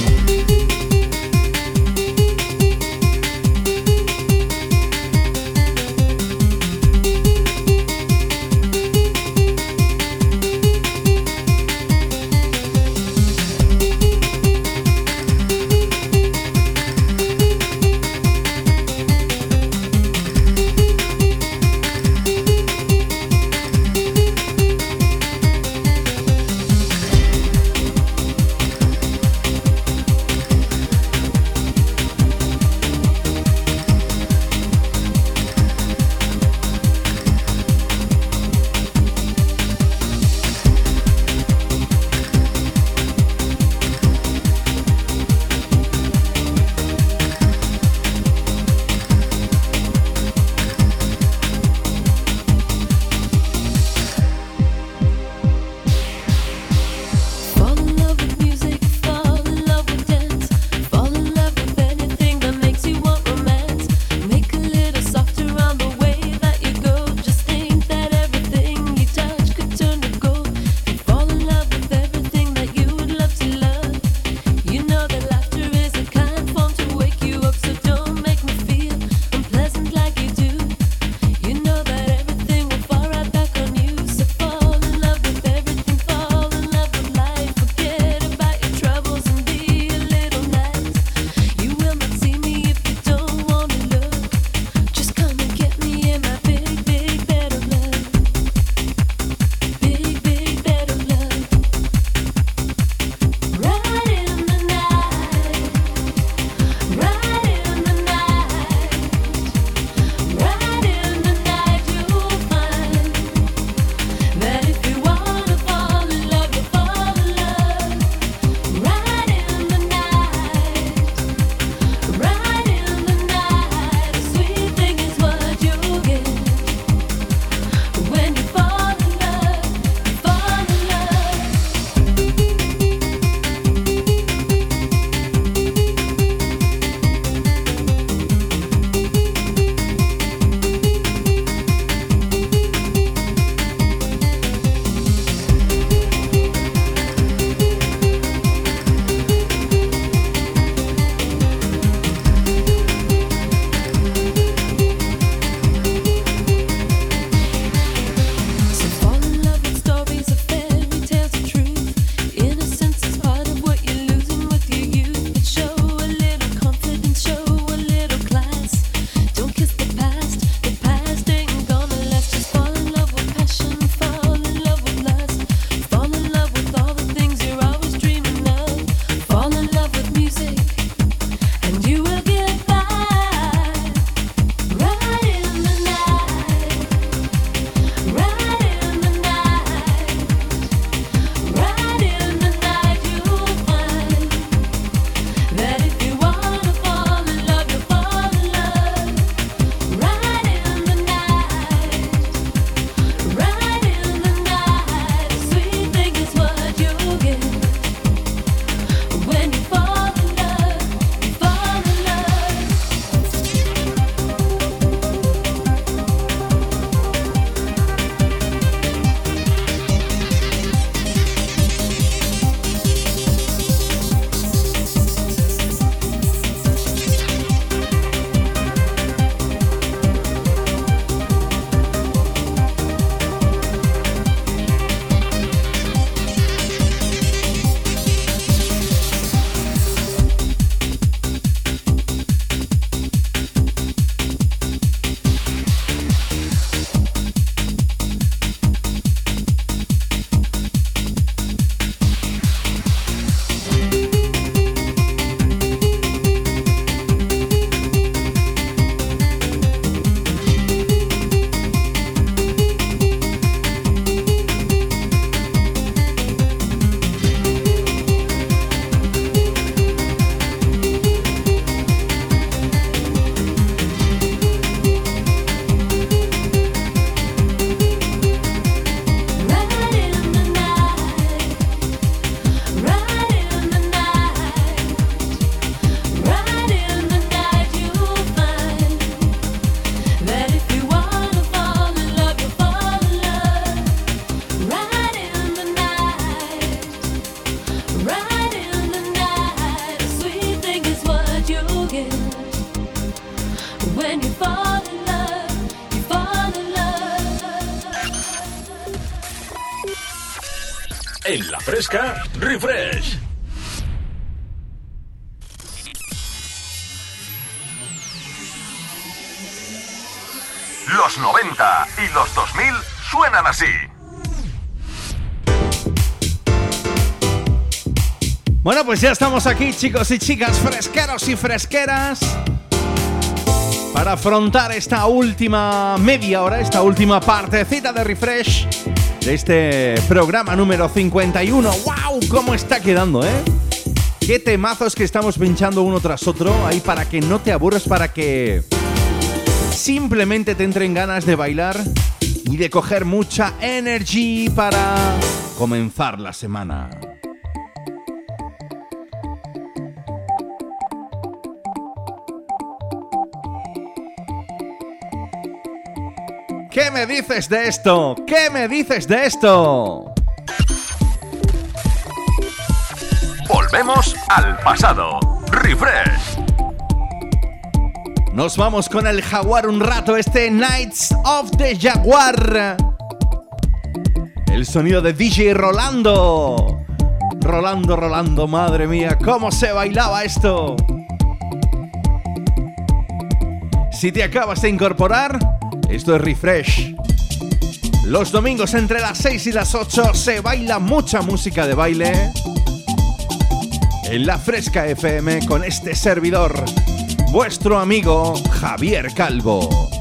Pues ya estamos aquí, chicos y chicas, fresqueros y fresqueras, para afrontar esta última media hora, esta última partecita de refresh de este programa número 51. ¡Wow! ¿Cómo está quedando, eh? Qué temazos que estamos pinchando uno tras otro ahí para que no te aburras, para que simplemente te entren ganas de bailar y de coger mucha energy para comenzar la semana. ¿Qué me dices de esto? ¿Qué me dices de esto? Volvemos al pasado. Refresh. Nos vamos con el jaguar un rato, este Nights of the Jaguar. El sonido de DJ Rolando. Rolando, Rolando, madre mía, cómo se bailaba esto. Si te acabas de incorporar, esto es Refresh. Los domingos entre las 6 y las 8 se baila mucha música de baile. En la Fresca FM con este servidor, vuestro amigo Javier Calvo.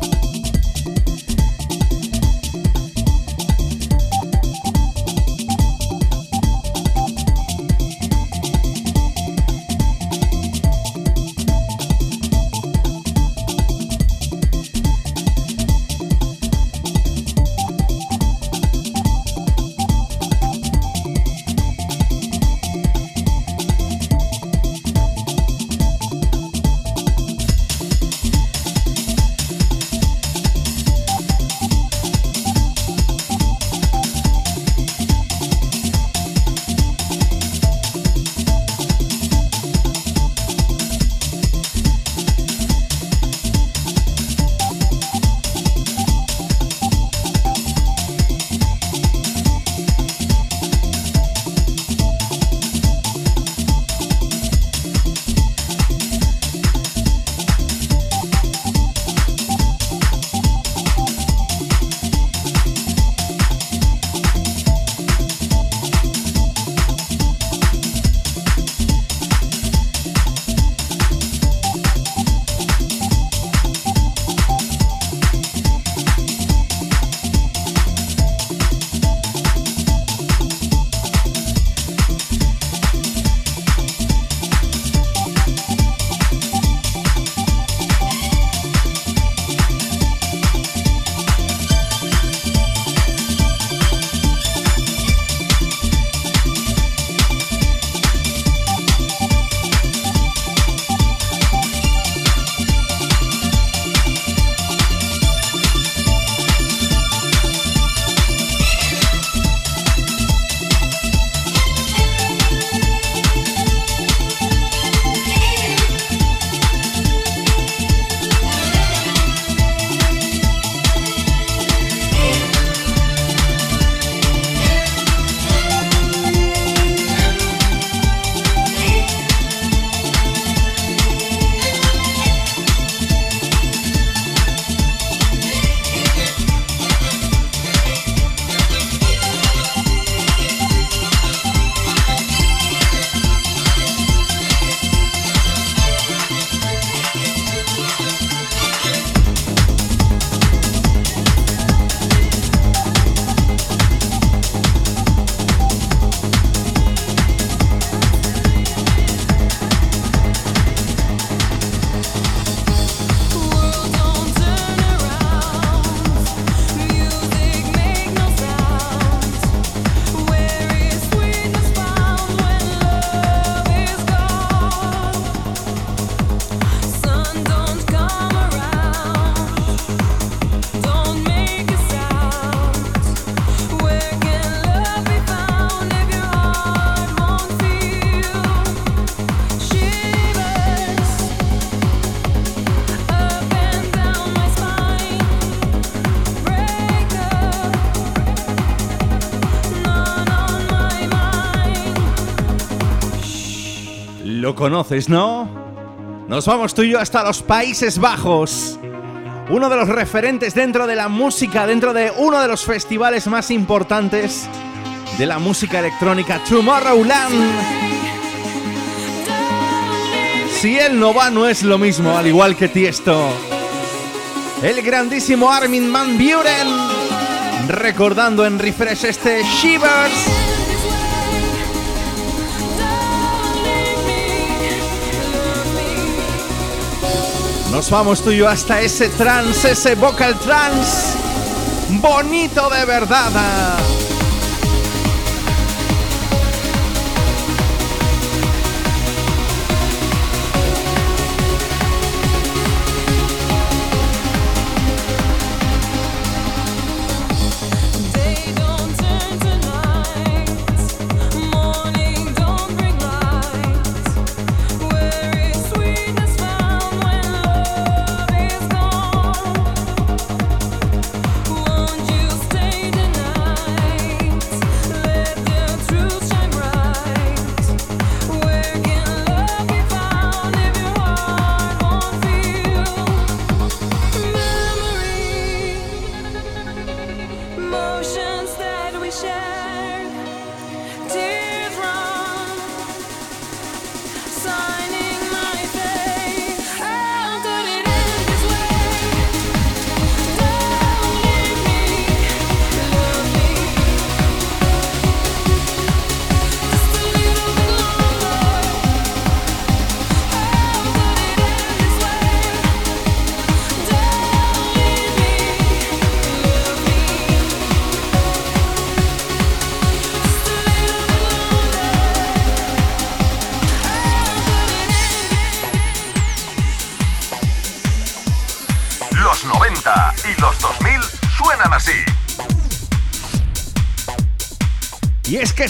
Conoces, ¿no? Nos vamos tú y yo hasta los Países Bajos. Uno de los referentes dentro de la música, dentro de uno de los festivales más importantes de la música electrónica, Tomorrowland. Si él no va, no es lo mismo, al igual que Tiesto. El grandísimo Armin Van Buren, recordando en refresh este Shivers. Nos vamos tú y yo hasta ese trance, ese vocal trance. Bonito de verdad.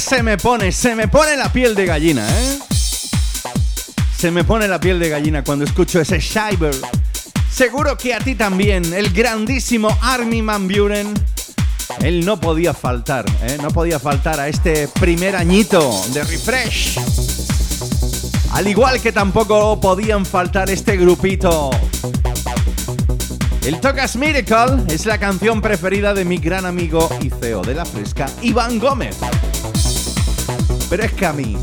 Se me pone, se me pone la piel de gallina, ¿eh? Se me pone la piel de gallina cuando escucho ese Shiver. Seguro que a ti también, el grandísimo Armin Van Buren. Él no podía faltar, ¿eh? no podía faltar a este primer añito de refresh. Al igual que tampoco podían faltar este grupito. El Tocas Miracle es la canción preferida de mi gran amigo y CEO de la fresca, Iván Gómez. Pero es que a mí,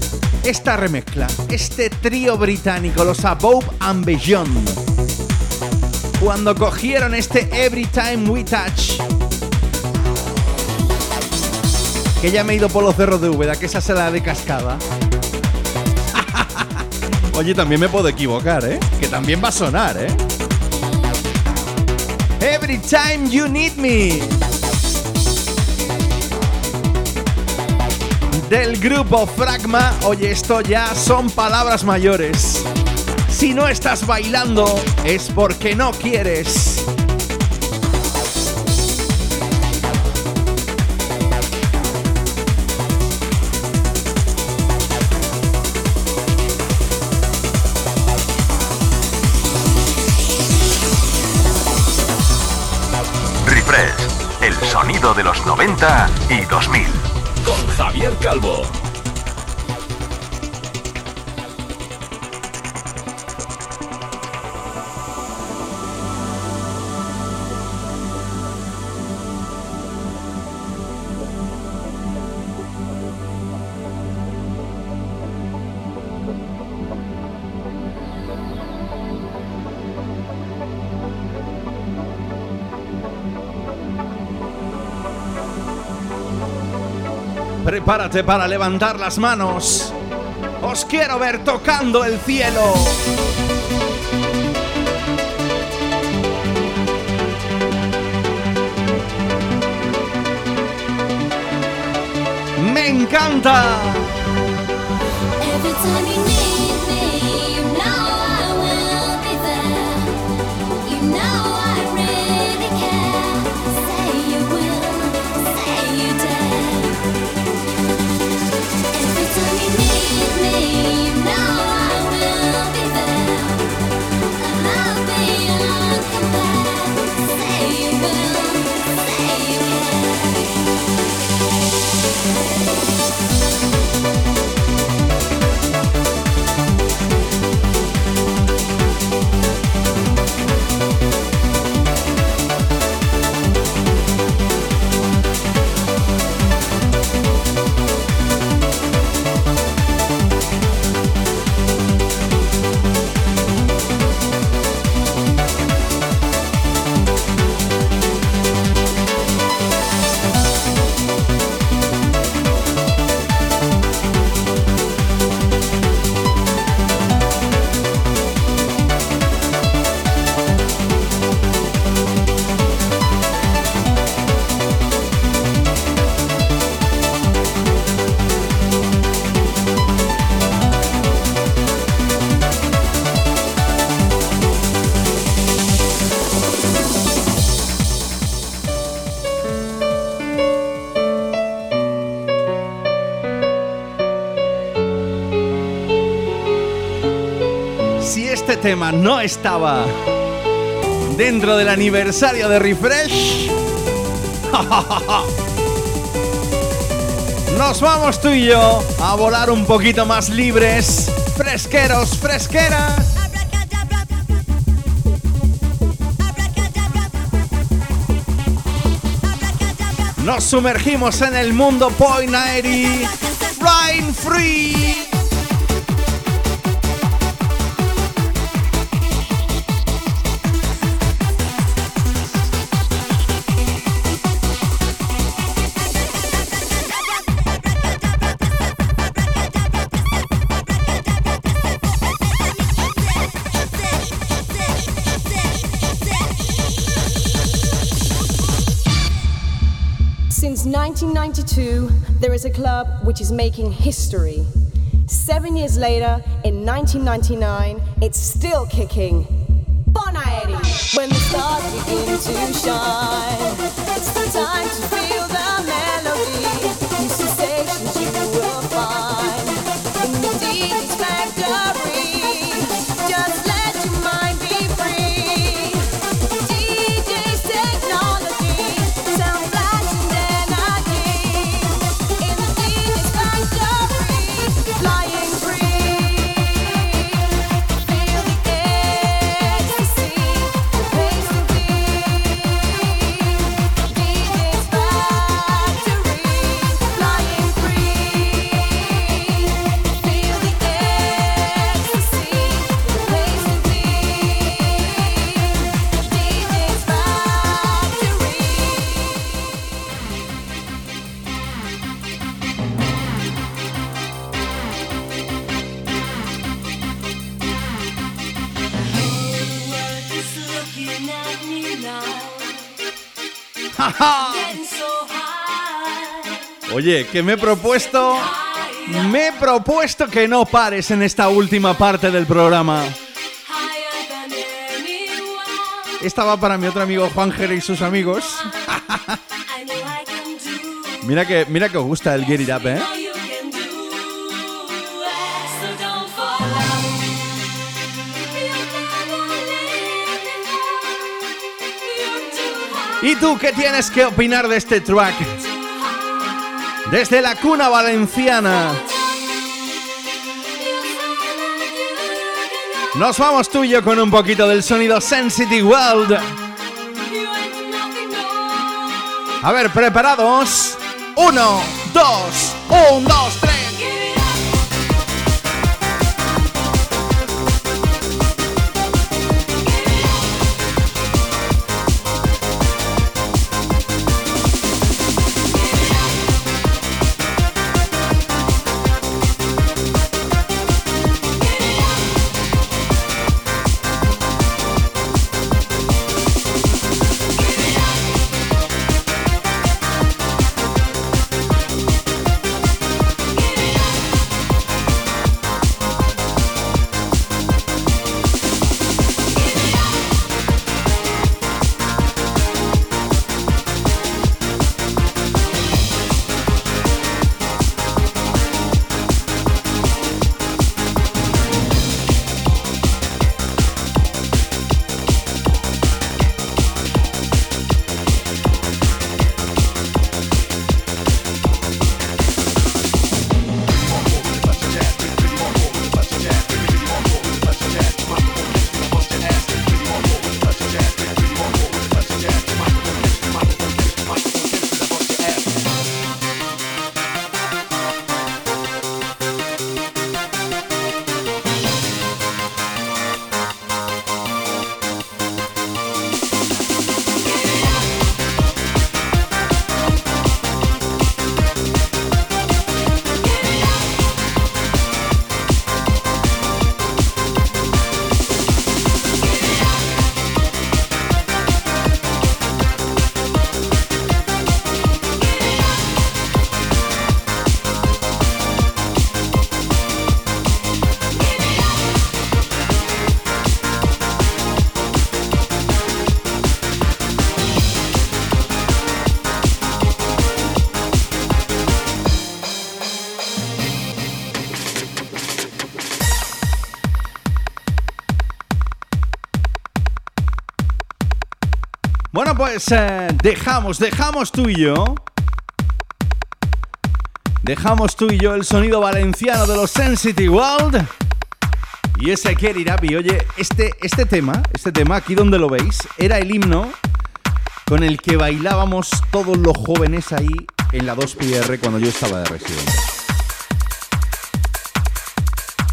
esta remezcla, este trío británico, los Above and Beyond, cuando cogieron este Every Time We Touch, que ya me he ido por los cerros de Úbeda, que esa se la de cascada. <laughs> Oye, también me puedo equivocar, ¿eh? Que también va a sonar, ¿eh? Every time you need me. Del grupo Fragma. Oye, esto ya son palabras mayores. Si no estás bailando es porque no quieres. Refresh, el sonido de los 90 y 2000 con Javier Calvo. Prepárate para levantar las manos. Os quiero ver tocando el cielo. Me encanta. No estaba dentro del aniversario de Refresh, <laughs> nos vamos tú y yo a volar un poquito más libres, fresqueros, fresqueras. Nos sumergimos en el mundo Point 90 Rain Free. 1992, there is a club which is making history. Seven years later, in 1999, it's still kicking. Bonaeri! When the stars begin to shine, it's the time to Oye, que me he propuesto. Me he propuesto que no pares en esta última parte del programa. Esta va para mi otro amigo Juan Jere y sus amigos. <laughs> Mira que, mira que os gusta el Get It Up, ¿eh? ¿Y tú qué tienes que opinar de este track? Desde la cuna valenciana. Nos vamos tú y yo con un poquito del sonido Sensitive World. A ver, preparados. Uno, dos, un, dos, pues eh, dejamos, dejamos tú y yo. Dejamos tú y yo el sonido valenciano de los Sensitive World. Y ese Get It Up. Y oye, este, este tema, este tema, aquí donde lo veis, era el himno con el que bailábamos todos los jóvenes ahí en la 2PR cuando yo estaba de residente.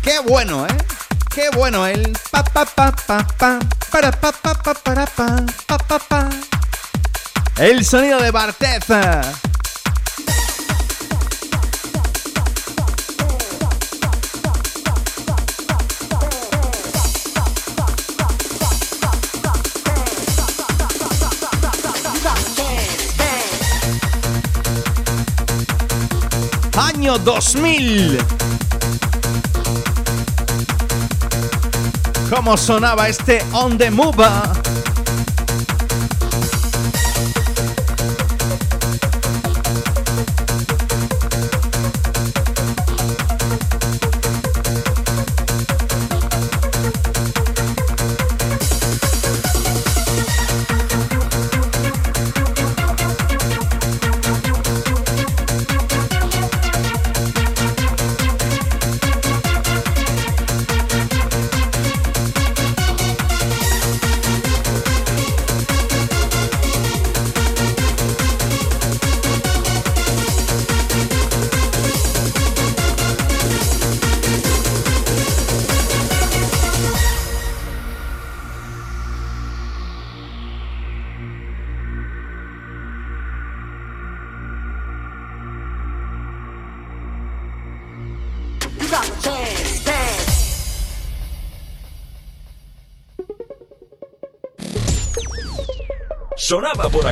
Qué bueno, ¿eh? Qué bueno el pa pa pa pa pa para pa pa pa para pa pa pa pa. El sonido de Bartez. Año 2000. ¿Cómo sonaba este On the Move?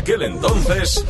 Aquel entonces.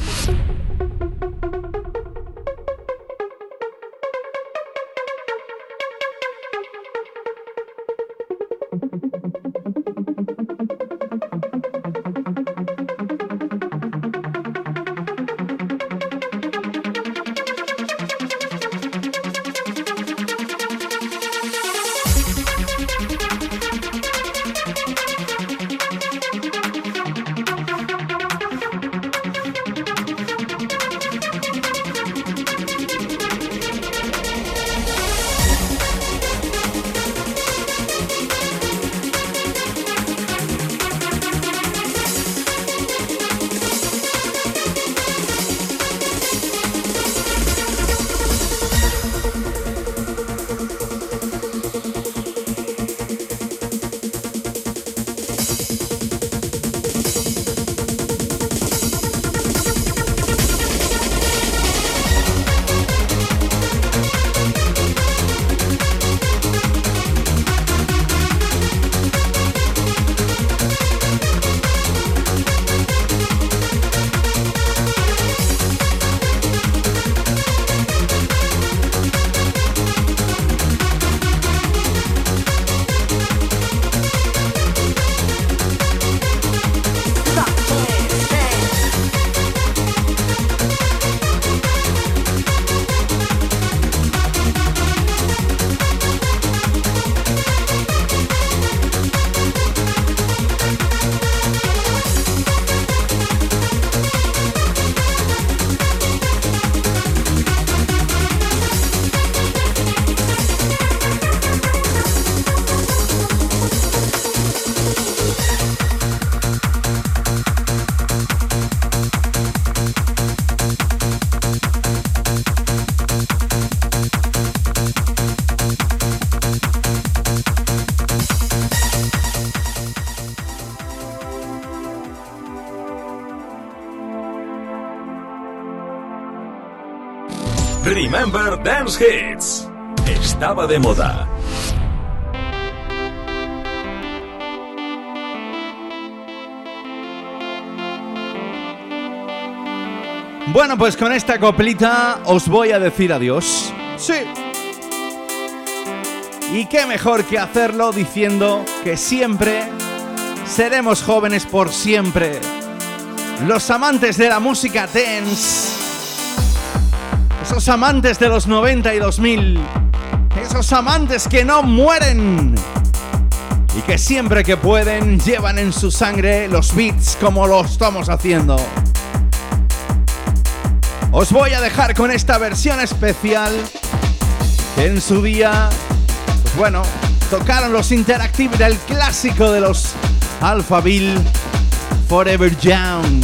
Remember Dance Hits. Estaba de moda. Bueno, pues con esta coplita os voy a decir adiós. Sí. Y qué mejor que hacerlo diciendo que siempre seremos jóvenes por siempre. Los amantes de la música dance amantes de los 90 y 2000. Esos amantes que no mueren. y que siempre que pueden llevan en su sangre los beats como lo estamos haciendo. Os voy a dejar con esta versión especial que en su día, pues bueno, tocaron los Interactive del clásico de los Alphaville Forever Young.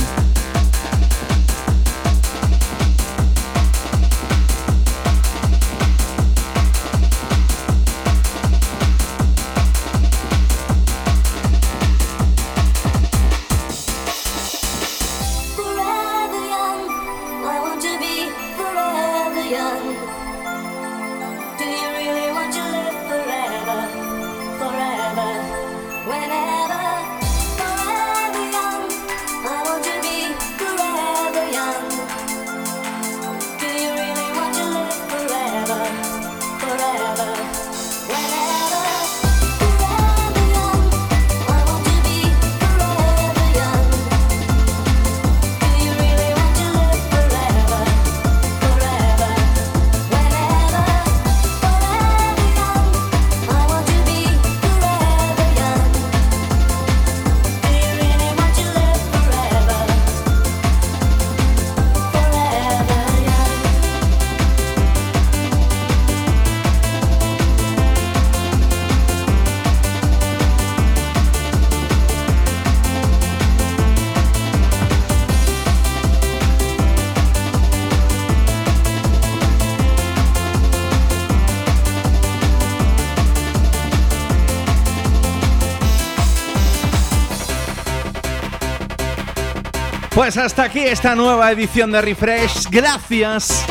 Pues hasta aquí esta nueva edición de Refresh. Gracias.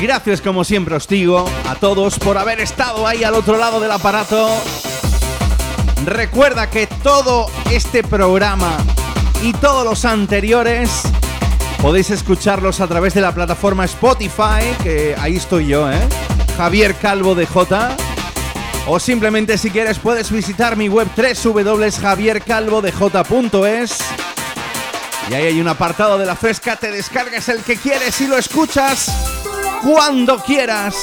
Gracias como siempre os digo a todos por haber estado ahí al otro lado del aparato. Recuerda que todo este programa y todos los anteriores podéis escucharlos a través de la plataforma Spotify, que ahí estoy yo, ¿eh? Javier Calvo de J. O simplemente si quieres puedes visitar mi web www.javiercalvodej.es y ahí hay un apartado de la fresca, te descargas el que quieres y lo escuchas cuando quieras.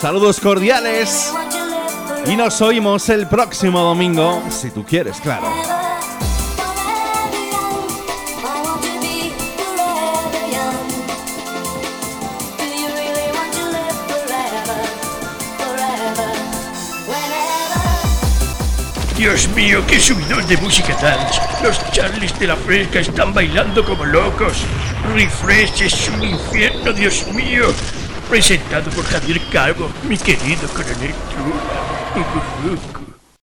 Saludos cordiales y nos oímos el próximo domingo, si tú quieres, claro. Dios mío, qué subidos de música dance. Los Charlies de la Fresca están bailando como locos. Refresh es un infierno, Dios mío. Presentado por Javier Calvo, mi querido coronel